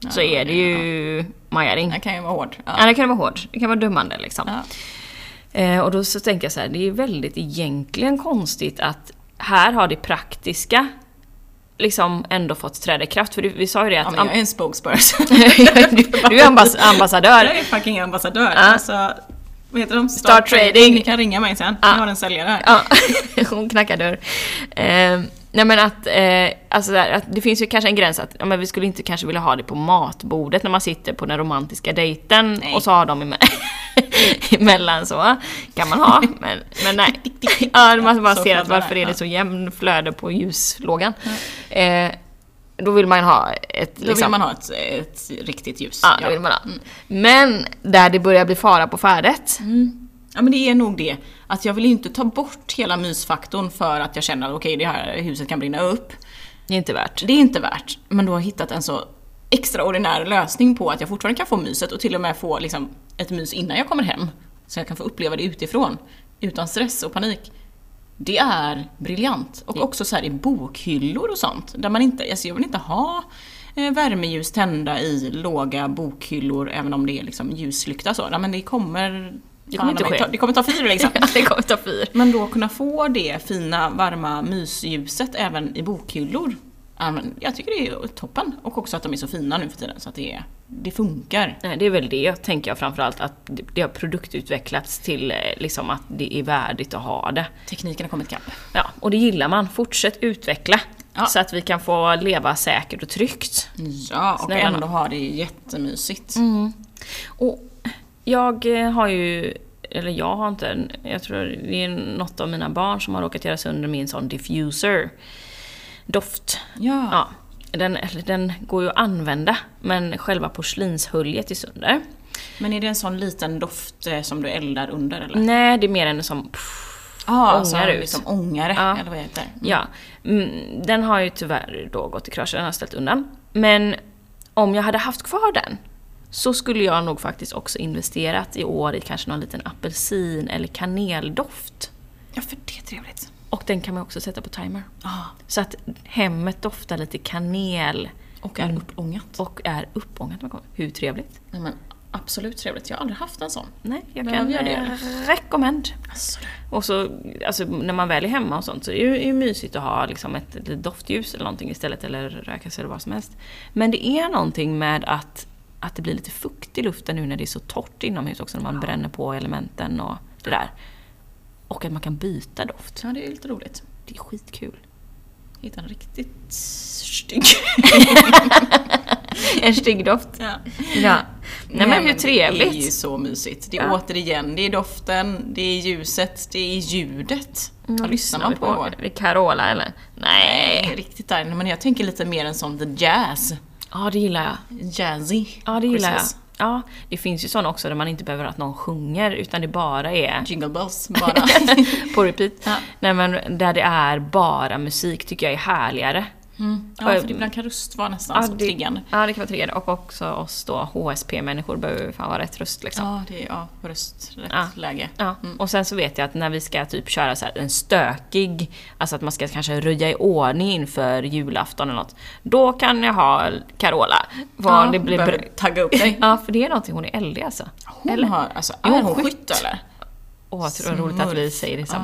[SPEAKER 1] så
[SPEAKER 2] Ja,
[SPEAKER 1] är det ju Majaring.
[SPEAKER 2] Det kan ju vara hårt. Ja.
[SPEAKER 1] Ja, det kan vara hårt. Det kan vara dömande liksom.
[SPEAKER 2] Ja.
[SPEAKER 1] Eh, och då så tänker jag så här, det är väldigt egentligen konstigt att här har det praktiska liksom ändå fått träda i kraft. För vi sa ju det
[SPEAKER 2] Ja,
[SPEAKER 1] att...
[SPEAKER 2] men jag är en spokesperson.
[SPEAKER 1] du, du är ambass ambassadör.
[SPEAKER 2] Jag är fucking ambassadör.
[SPEAKER 1] Ja.
[SPEAKER 2] Alltså, vad heter de?
[SPEAKER 1] Start Trading.
[SPEAKER 2] Ni kan ringa mig sen. Jag har en säljare här.
[SPEAKER 1] Ja, hon knackar dörr. Eh, nej men att, eh, alltså där, att det finns ju kanske en gräns att ja, men vi skulle inte kanske vilja ha det på matbordet när man sitter på den romantiska dejten
[SPEAKER 2] Nej.
[SPEAKER 1] och så har de eme- emellan så. Kan man ha, men, men nej. Ja, man bara ser att varför är det
[SPEAKER 2] ja.
[SPEAKER 1] så jämn flöde på ljuslågan. Eh, då vill man ha ett...
[SPEAKER 2] Då
[SPEAKER 1] liksom-
[SPEAKER 2] vill man ha ett, ett riktigt ljus.
[SPEAKER 1] Ja, det vill man ha. Men där det börjar bli fara på färdet.
[SPEAKER 2] Ja men det är nog det. Att jag vill inte ta bort hela mysfaktorn för att jag känner att okej det här huset kan brinna upp.
[SPEAKER 1] Det är inte värt.
[SPEAKER 2] Det är inte värt. Men du har hittat en så extraordinär lösning på att jag fortfarande kan få myset och till och med få liksom, ett mys innan jag kommer hem. Så jag kan få uppleva det utifrån. Utan stress och panik. Det är briljant. Och också så här i bokhyllor och sånt. Där man inte, alltså jag vill inte ha eh, värmeljus tända i låga bokhyllor även om det är liksom ljuslykta så. Nej, men det kommer Det
[SPEAKER 1] kommer inte ske.
[SPEAKER 2] ta, det kommer ta fyr liksom.
[SPEAKER 1] det kommer ta fyr.
[SPEAKER 2] Men då kunna få det fina, varma mysljuset även i bokhyllor. Ja, jag tycker det är toppen. Och också att de är så fina nu för tiden så att det, är, det funkar.
[SPEAKER 1] Nej, det är väl det tänker jag framförallt att det har produktutvecklats till eh, liksom att det är värdigt att ha det.
[SPEAKER 2] Tekniken har kommit ikapp.
[SPEAKER 1] Ja, och det gillar man. Fortsätt utveckla.
[SPEAKER 2] Ja.
[SPEAKER 1] Så att vi kan få leva säkert och tryggt.
[SPEAKER 2] Ja, och
[SPEAKER 1] Snälla
[SPEAKER 2] ändå ha det jättemysigt.
[SPEAKER 1] Och jag eh, har ju, eller jag har inte, jag tror det är något av mina barn som har råkat göra sönder min sån diffuser. Doft.
[SPEAKER 2] Ja.
[SPEAKER 1] Ja, den, den går ju att använda, men själva porslinshöljet är sönder.
[SPEAKER 2] Men är det en sån liten doft eh, som du eldar under eller?
[SPEAKER 1] Nej, det är mer en som
[SPEAKER 2] alltså
[SPEAKER 1] ångar ut.
[SPEAKER 2] liksom ångare,
[SPEAKER 1] Ja.
[SPEAKER 2] eller vad det heter.
[SPEAKER 1] Ja, mm, den har ju tyvärr då gått i krasch, den har jag ställt undan. Men om jag hade haft kvar den så skulle jag nog faktiskt också investerat i år i kanske någon liten apelsin eller kaneldoft.
[SPEAKER 2] Ja, för det är trevligt.
[SPEAKER 1] Och den kan man också sätta på timer.
[SPEAKER 2] Ja.
[SPEAKER 1] Så att hemmet doftar lite kanel
[SPEAKER 2] Och är uppångat.
[SPEAKER 1] och är uppångat. Hur trevligt?
[SPEAKER 2] Nej, men absolut trevligt. Jag har aldrig haft en sån.
[SPEAKER 1] Nej, jag
[SPEAKER 2] Men
[SPEAKER 1] kan
[SPEAKER 2] gör det.
[SPEAKER 1] eh, rekommend.
[SPEAKER 2] Alltså,
[SPEAKER 1] Och så, alltså, när man väl är hemma och sånt så är det ju, mysigt att ha liksom ett, litet doftljus eller någonting istället, eller rökelse eller vad som helst. Men det är någonting med att, att det blir lite fukt i luften nu när det är så torrt inomhus också, när man bränner på elementen och det där. Och att man kan byta doft.
[SPEAKER 2] ja, det är lite roligt.
[SPEAKER 1] Det är skitkul.
[SPEAKER 2] Hitta en riktigt stygg.
[SPEAKER 1] En stygg doft.
[SPEAKER 2] ja.
[SPEAKER 1] Ja. Nej, men hur
[SPEAKER 2] Det är ju
[SPEAKER 1] trevligt.
[SPEAKER 2] så mysigt. Det är
[SPEAKER 1] Ja.
[SPEAKER 2] återigen, det är doften, det är ljuset, det är ljudet. Vad lyssnar man på?
[SPEAKER 1] på? Carola eller? Nej.
[SPEAKER 2] Nej, riktigt där. Men jag tänker lite mer en sån the jazz.
[SPEAKER 1] Ja, det gillar jag.
[SPEAKER 2] Jazzy.
[SPEAKER 1] Ja, det gillar
[SPEAKER 2] Christmas.
[SPEAKER 1] jag. Ja, det finns ju sådana också där man inte behöver att någon sjunger utan det bara är
[SPEAKER 2] Jingle bells bara.
[SPEAKER 1] på repeat.
[SPEAKER 2] Ja.
[SPEAKER 1] Nej men där det är bara musik tycker jag är härligare.
[SPEAKER 2] Ja, för ibland kan röst vara nästan så
[SPEAKER 1] det,
[SPEAKER 2] triggande.
[SPEAKER 1] ja, det kan vara triggande. Och också oss då HSP-människor behöver fan vara rätt röst liksom.
[SPEAKER 2] Ja, det är ja, röst, rätt
[SPEAKER 1] Ja.
[SPEAKER 2] läge.
[SPEAKER 1] Ja, och sen så vet jag att när vi ska typ köra så en stökig, alltså att man ska kanske röja i ordning inför julafton eller något. Då kan jag ha Carola. Vad
[SPEAKER 2] Ja,
[SPEAKER 1] det blir br-
[SPEAKER 2] tagga upp dig.
[SPEAKER 1] Ja, för det är någonting, hon är eldig alltså.
[SPEAKER 2] Hon
[SPEAKER 1] Eller?
[SPEAKER 2] har, alltså, är hon
[SPEAKER 1] skytt.
[SPEAKER 2] eller?
[SPEAKER 1] Åh, vad roligt att vi säger det
[SPEAKER 2] Ja.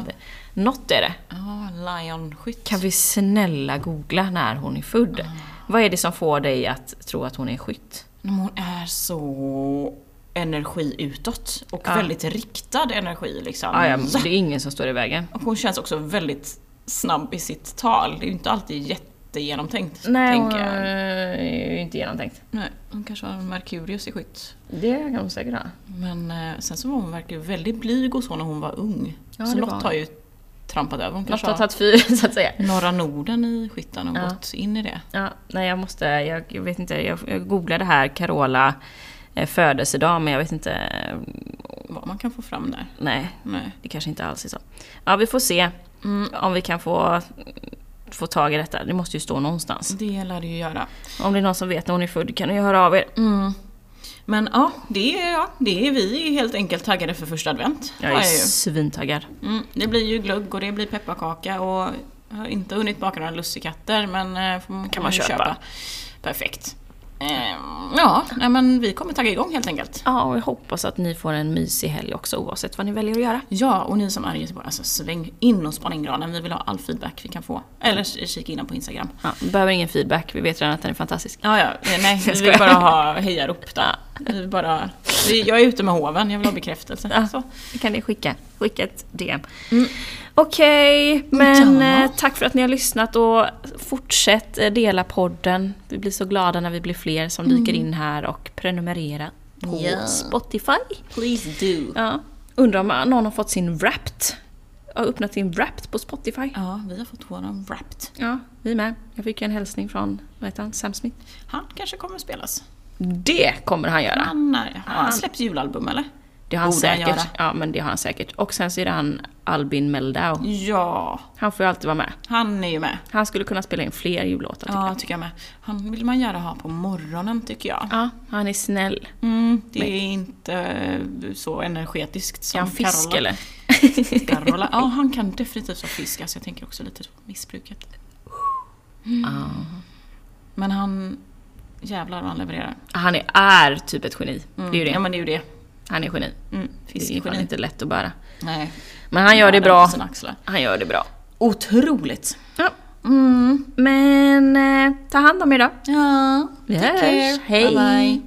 [SPEAKER 1] Något är det.
[SPEAKER 2] Ja, Lion-skytt.
[SPEAKER 1] Kan vi snälla googla när hon är född? Vad är det som får dig att tro att hon är skytt?
[SPEAKER 2] Hon är så energi utåt och
[SPEAKER 1] Ja.
[SPEAKER 2] väldigt riktad energi liksom.
[SPEAKER 1] Ah, ja, det är ingen som står i vägen.
[SPEAKER 2] Och hon känns också väldigt snabb i sitt tal. Det är ju inte alltid jättegenomtänkt,
[SPEAKER 1] Nej, hon
[SPEAKER 2] tänker jag.
[SPEAKER 1] är ju inte genomtänkt.
[SPEAKER 2] Nej, hon kanske har Merkurius i skytt.
[SPEAKER 1] Det kan hon säkert ha.
[SPEAKER 2] Men eh, sen så var hon verkligen väldigt blyg och så när hon var ung.
[SPEAKER 1] Ja,
[SPEAKER 2] så något har ju trampat över. Hon kanske
[SPEAKER 1] har tagit fyr, så att säga.
[SPEAKER 2] norra Norden i skyttan och
[SPEAKER 1] Ja.
[SPEAKER 2] gått in i det.
[SPEAKER 1] Ja, nej, jag måste... Jag, jag vet inte, jag, jag googlade här Carola eh, födelsedag, men jag vet inte... eh,
[SPEAKER 2] Vad man kan få fram där.
[SPEAKER 1] Nej,
[SPEAKER 2] Nej.
[SPEAKER 1] det kanske inte alls är så. Ja, vi får se om vi kan få, få tag i detta. Det måste ju stå någonstans.
[SPEAKER 2] Det lär det ju göra.
[SPEAKER 1] Om det är någon som vet när hon är född kan ni höra av er.
[SPEAKER 2] Men ja, det är, ja, det är vi är helt enkelt taggade för första advent.
[SPEAKER 1] Jag
[SPEAKER 2] Ja,
[SPEAKER 1] är
[SPEAKER 2] ju.
[SPEAKER 1] svintaggad.
[SPEAKER 2] Mm, det blir ju glögg och det blir pepparkaka och jag har inte hunnit baka några lussekatter men eh, får man,
[SPEAKER 1] Kan man
[SPEAKER 2] ju
[SPEAKER 1] köpa.
[SPEAKER 2] Perfekt. Ehm, ja, nej, men vi kommer tagga igång helt enkelt.
[SPEAKER 1] Ja, och jag hoppas att ni får en mysig helg också oavsett vad ni väljer att göra.
[SPEAKER 2] Ja, och ni som är i Göteborg, alltså sväng in och spana in granen. Vi vill ha all feedback vi kan få. Eller kika in på Instagram.
[SPEAKER 1] Ja, behöver ingen feedback, vi vet redan att den är fantastisk.
[SPEAKER 2] Ja, ja, nej, vi vill bara ha hejarop då. Vi bara, jag är ute med hoven, jag vill ha bekräftelse.
[SPEAKER 1] Ja.
[SPEAKER 2] Så.
[SPEAKER 1] Kan ni skicka. Skicka ett DM. Okej, men
[SPEAKER 2] Ja.
[SPEAKER 1] eh, tack för att ni har lyssnat och fortsätt eh, dela podden. Vi blir så glada när vi blir fler som dyker in här och prenumerera på
[SPEAKER 2] Ja.
[SPEAKER 1] Spotify.
[SPEAKER 2] Please do.
[SPEAKER 1] Ja. Undrar om någon har fått sin Wrapped. Har öppnat sin Wrapped på Spotify.
[SPEAKER 2] Ja, vi har fått våran wrapped.
[SPEAKER 1] Ja, vi med. Jag fick en hälsning från, vad heter han, Sam Smith.
[SPEAKER 2] Han kanske kommer att spelas.
[SPEAKER 1] Det kommer han göra.
[SPEAKER 2] Han, han
[SPEAKER 1] Han-
[SPEAKER 2] släppt julalbum eller?
[SPEAKER 1] Det har han
[SPEAKER 2] Borde han
[SPEAKER 1] säkert.
[SPEAKER 2] göra.
[SPEAKER 1] Ja, men det har han säkert. Och sen så är det han Albin Meldau.
[SPEAKER 2] Ja,
[SPEAKER 1] Han får ju alltid vara med.
[SPEAKER 2] han är ju med.
[SPEAKER 1] Han skulle kunna spela in fler jullåtar tycker
[SPEAKER 2] Ja,
[SPEAKER 1] jag.
[SPEAKER 2] tycker jag med. Han vill man gärna ha på morgonen tycker jag.
[SPEAKER 1] Ja, han är snäll.
[SPEAKER 2] Mm, det är inte eh, så energetiskt
[SPEAKER 1] Är
[SPEAKER 2] som
[SPEAKER 1] han fisk
[SPEAKER 2] Carola.
[SPEAKER 1] eller?
[SPEAKER 2] Carola. Ja, han kan definitivt vara fisk. Alltså, jag tänker också lite på missbruket.
[SPEAKER 1] Ja.
[SPEAKER 2] Men han... Jävlar vad han levererar.
[SPEAKER 1] Han är, är typ ett geni. Det är ju det.
[SPEAKER 2] Ja, men det är ju det.
[SPEAKER 1] Han är geni.
[SPEAKER 2] Mm,
[SPEAKER 1] Det är
[SPEAKER 2] fiskgeni.
[SPEAKER 1] inte lätt att bära.
[SPEAKER 2] Nej.
[SPEAKER 1] Men han gör det bra. Han gör det bra.
[SPEAKER 2] Otroligt.
[SPEAKER 1] Ja. Mm. Men eh, ta hand om er då.
[SPEAKER 2] Ja, take care.
[SPEAKER 1] Hej.
[SPEAKER 2] Bye bye.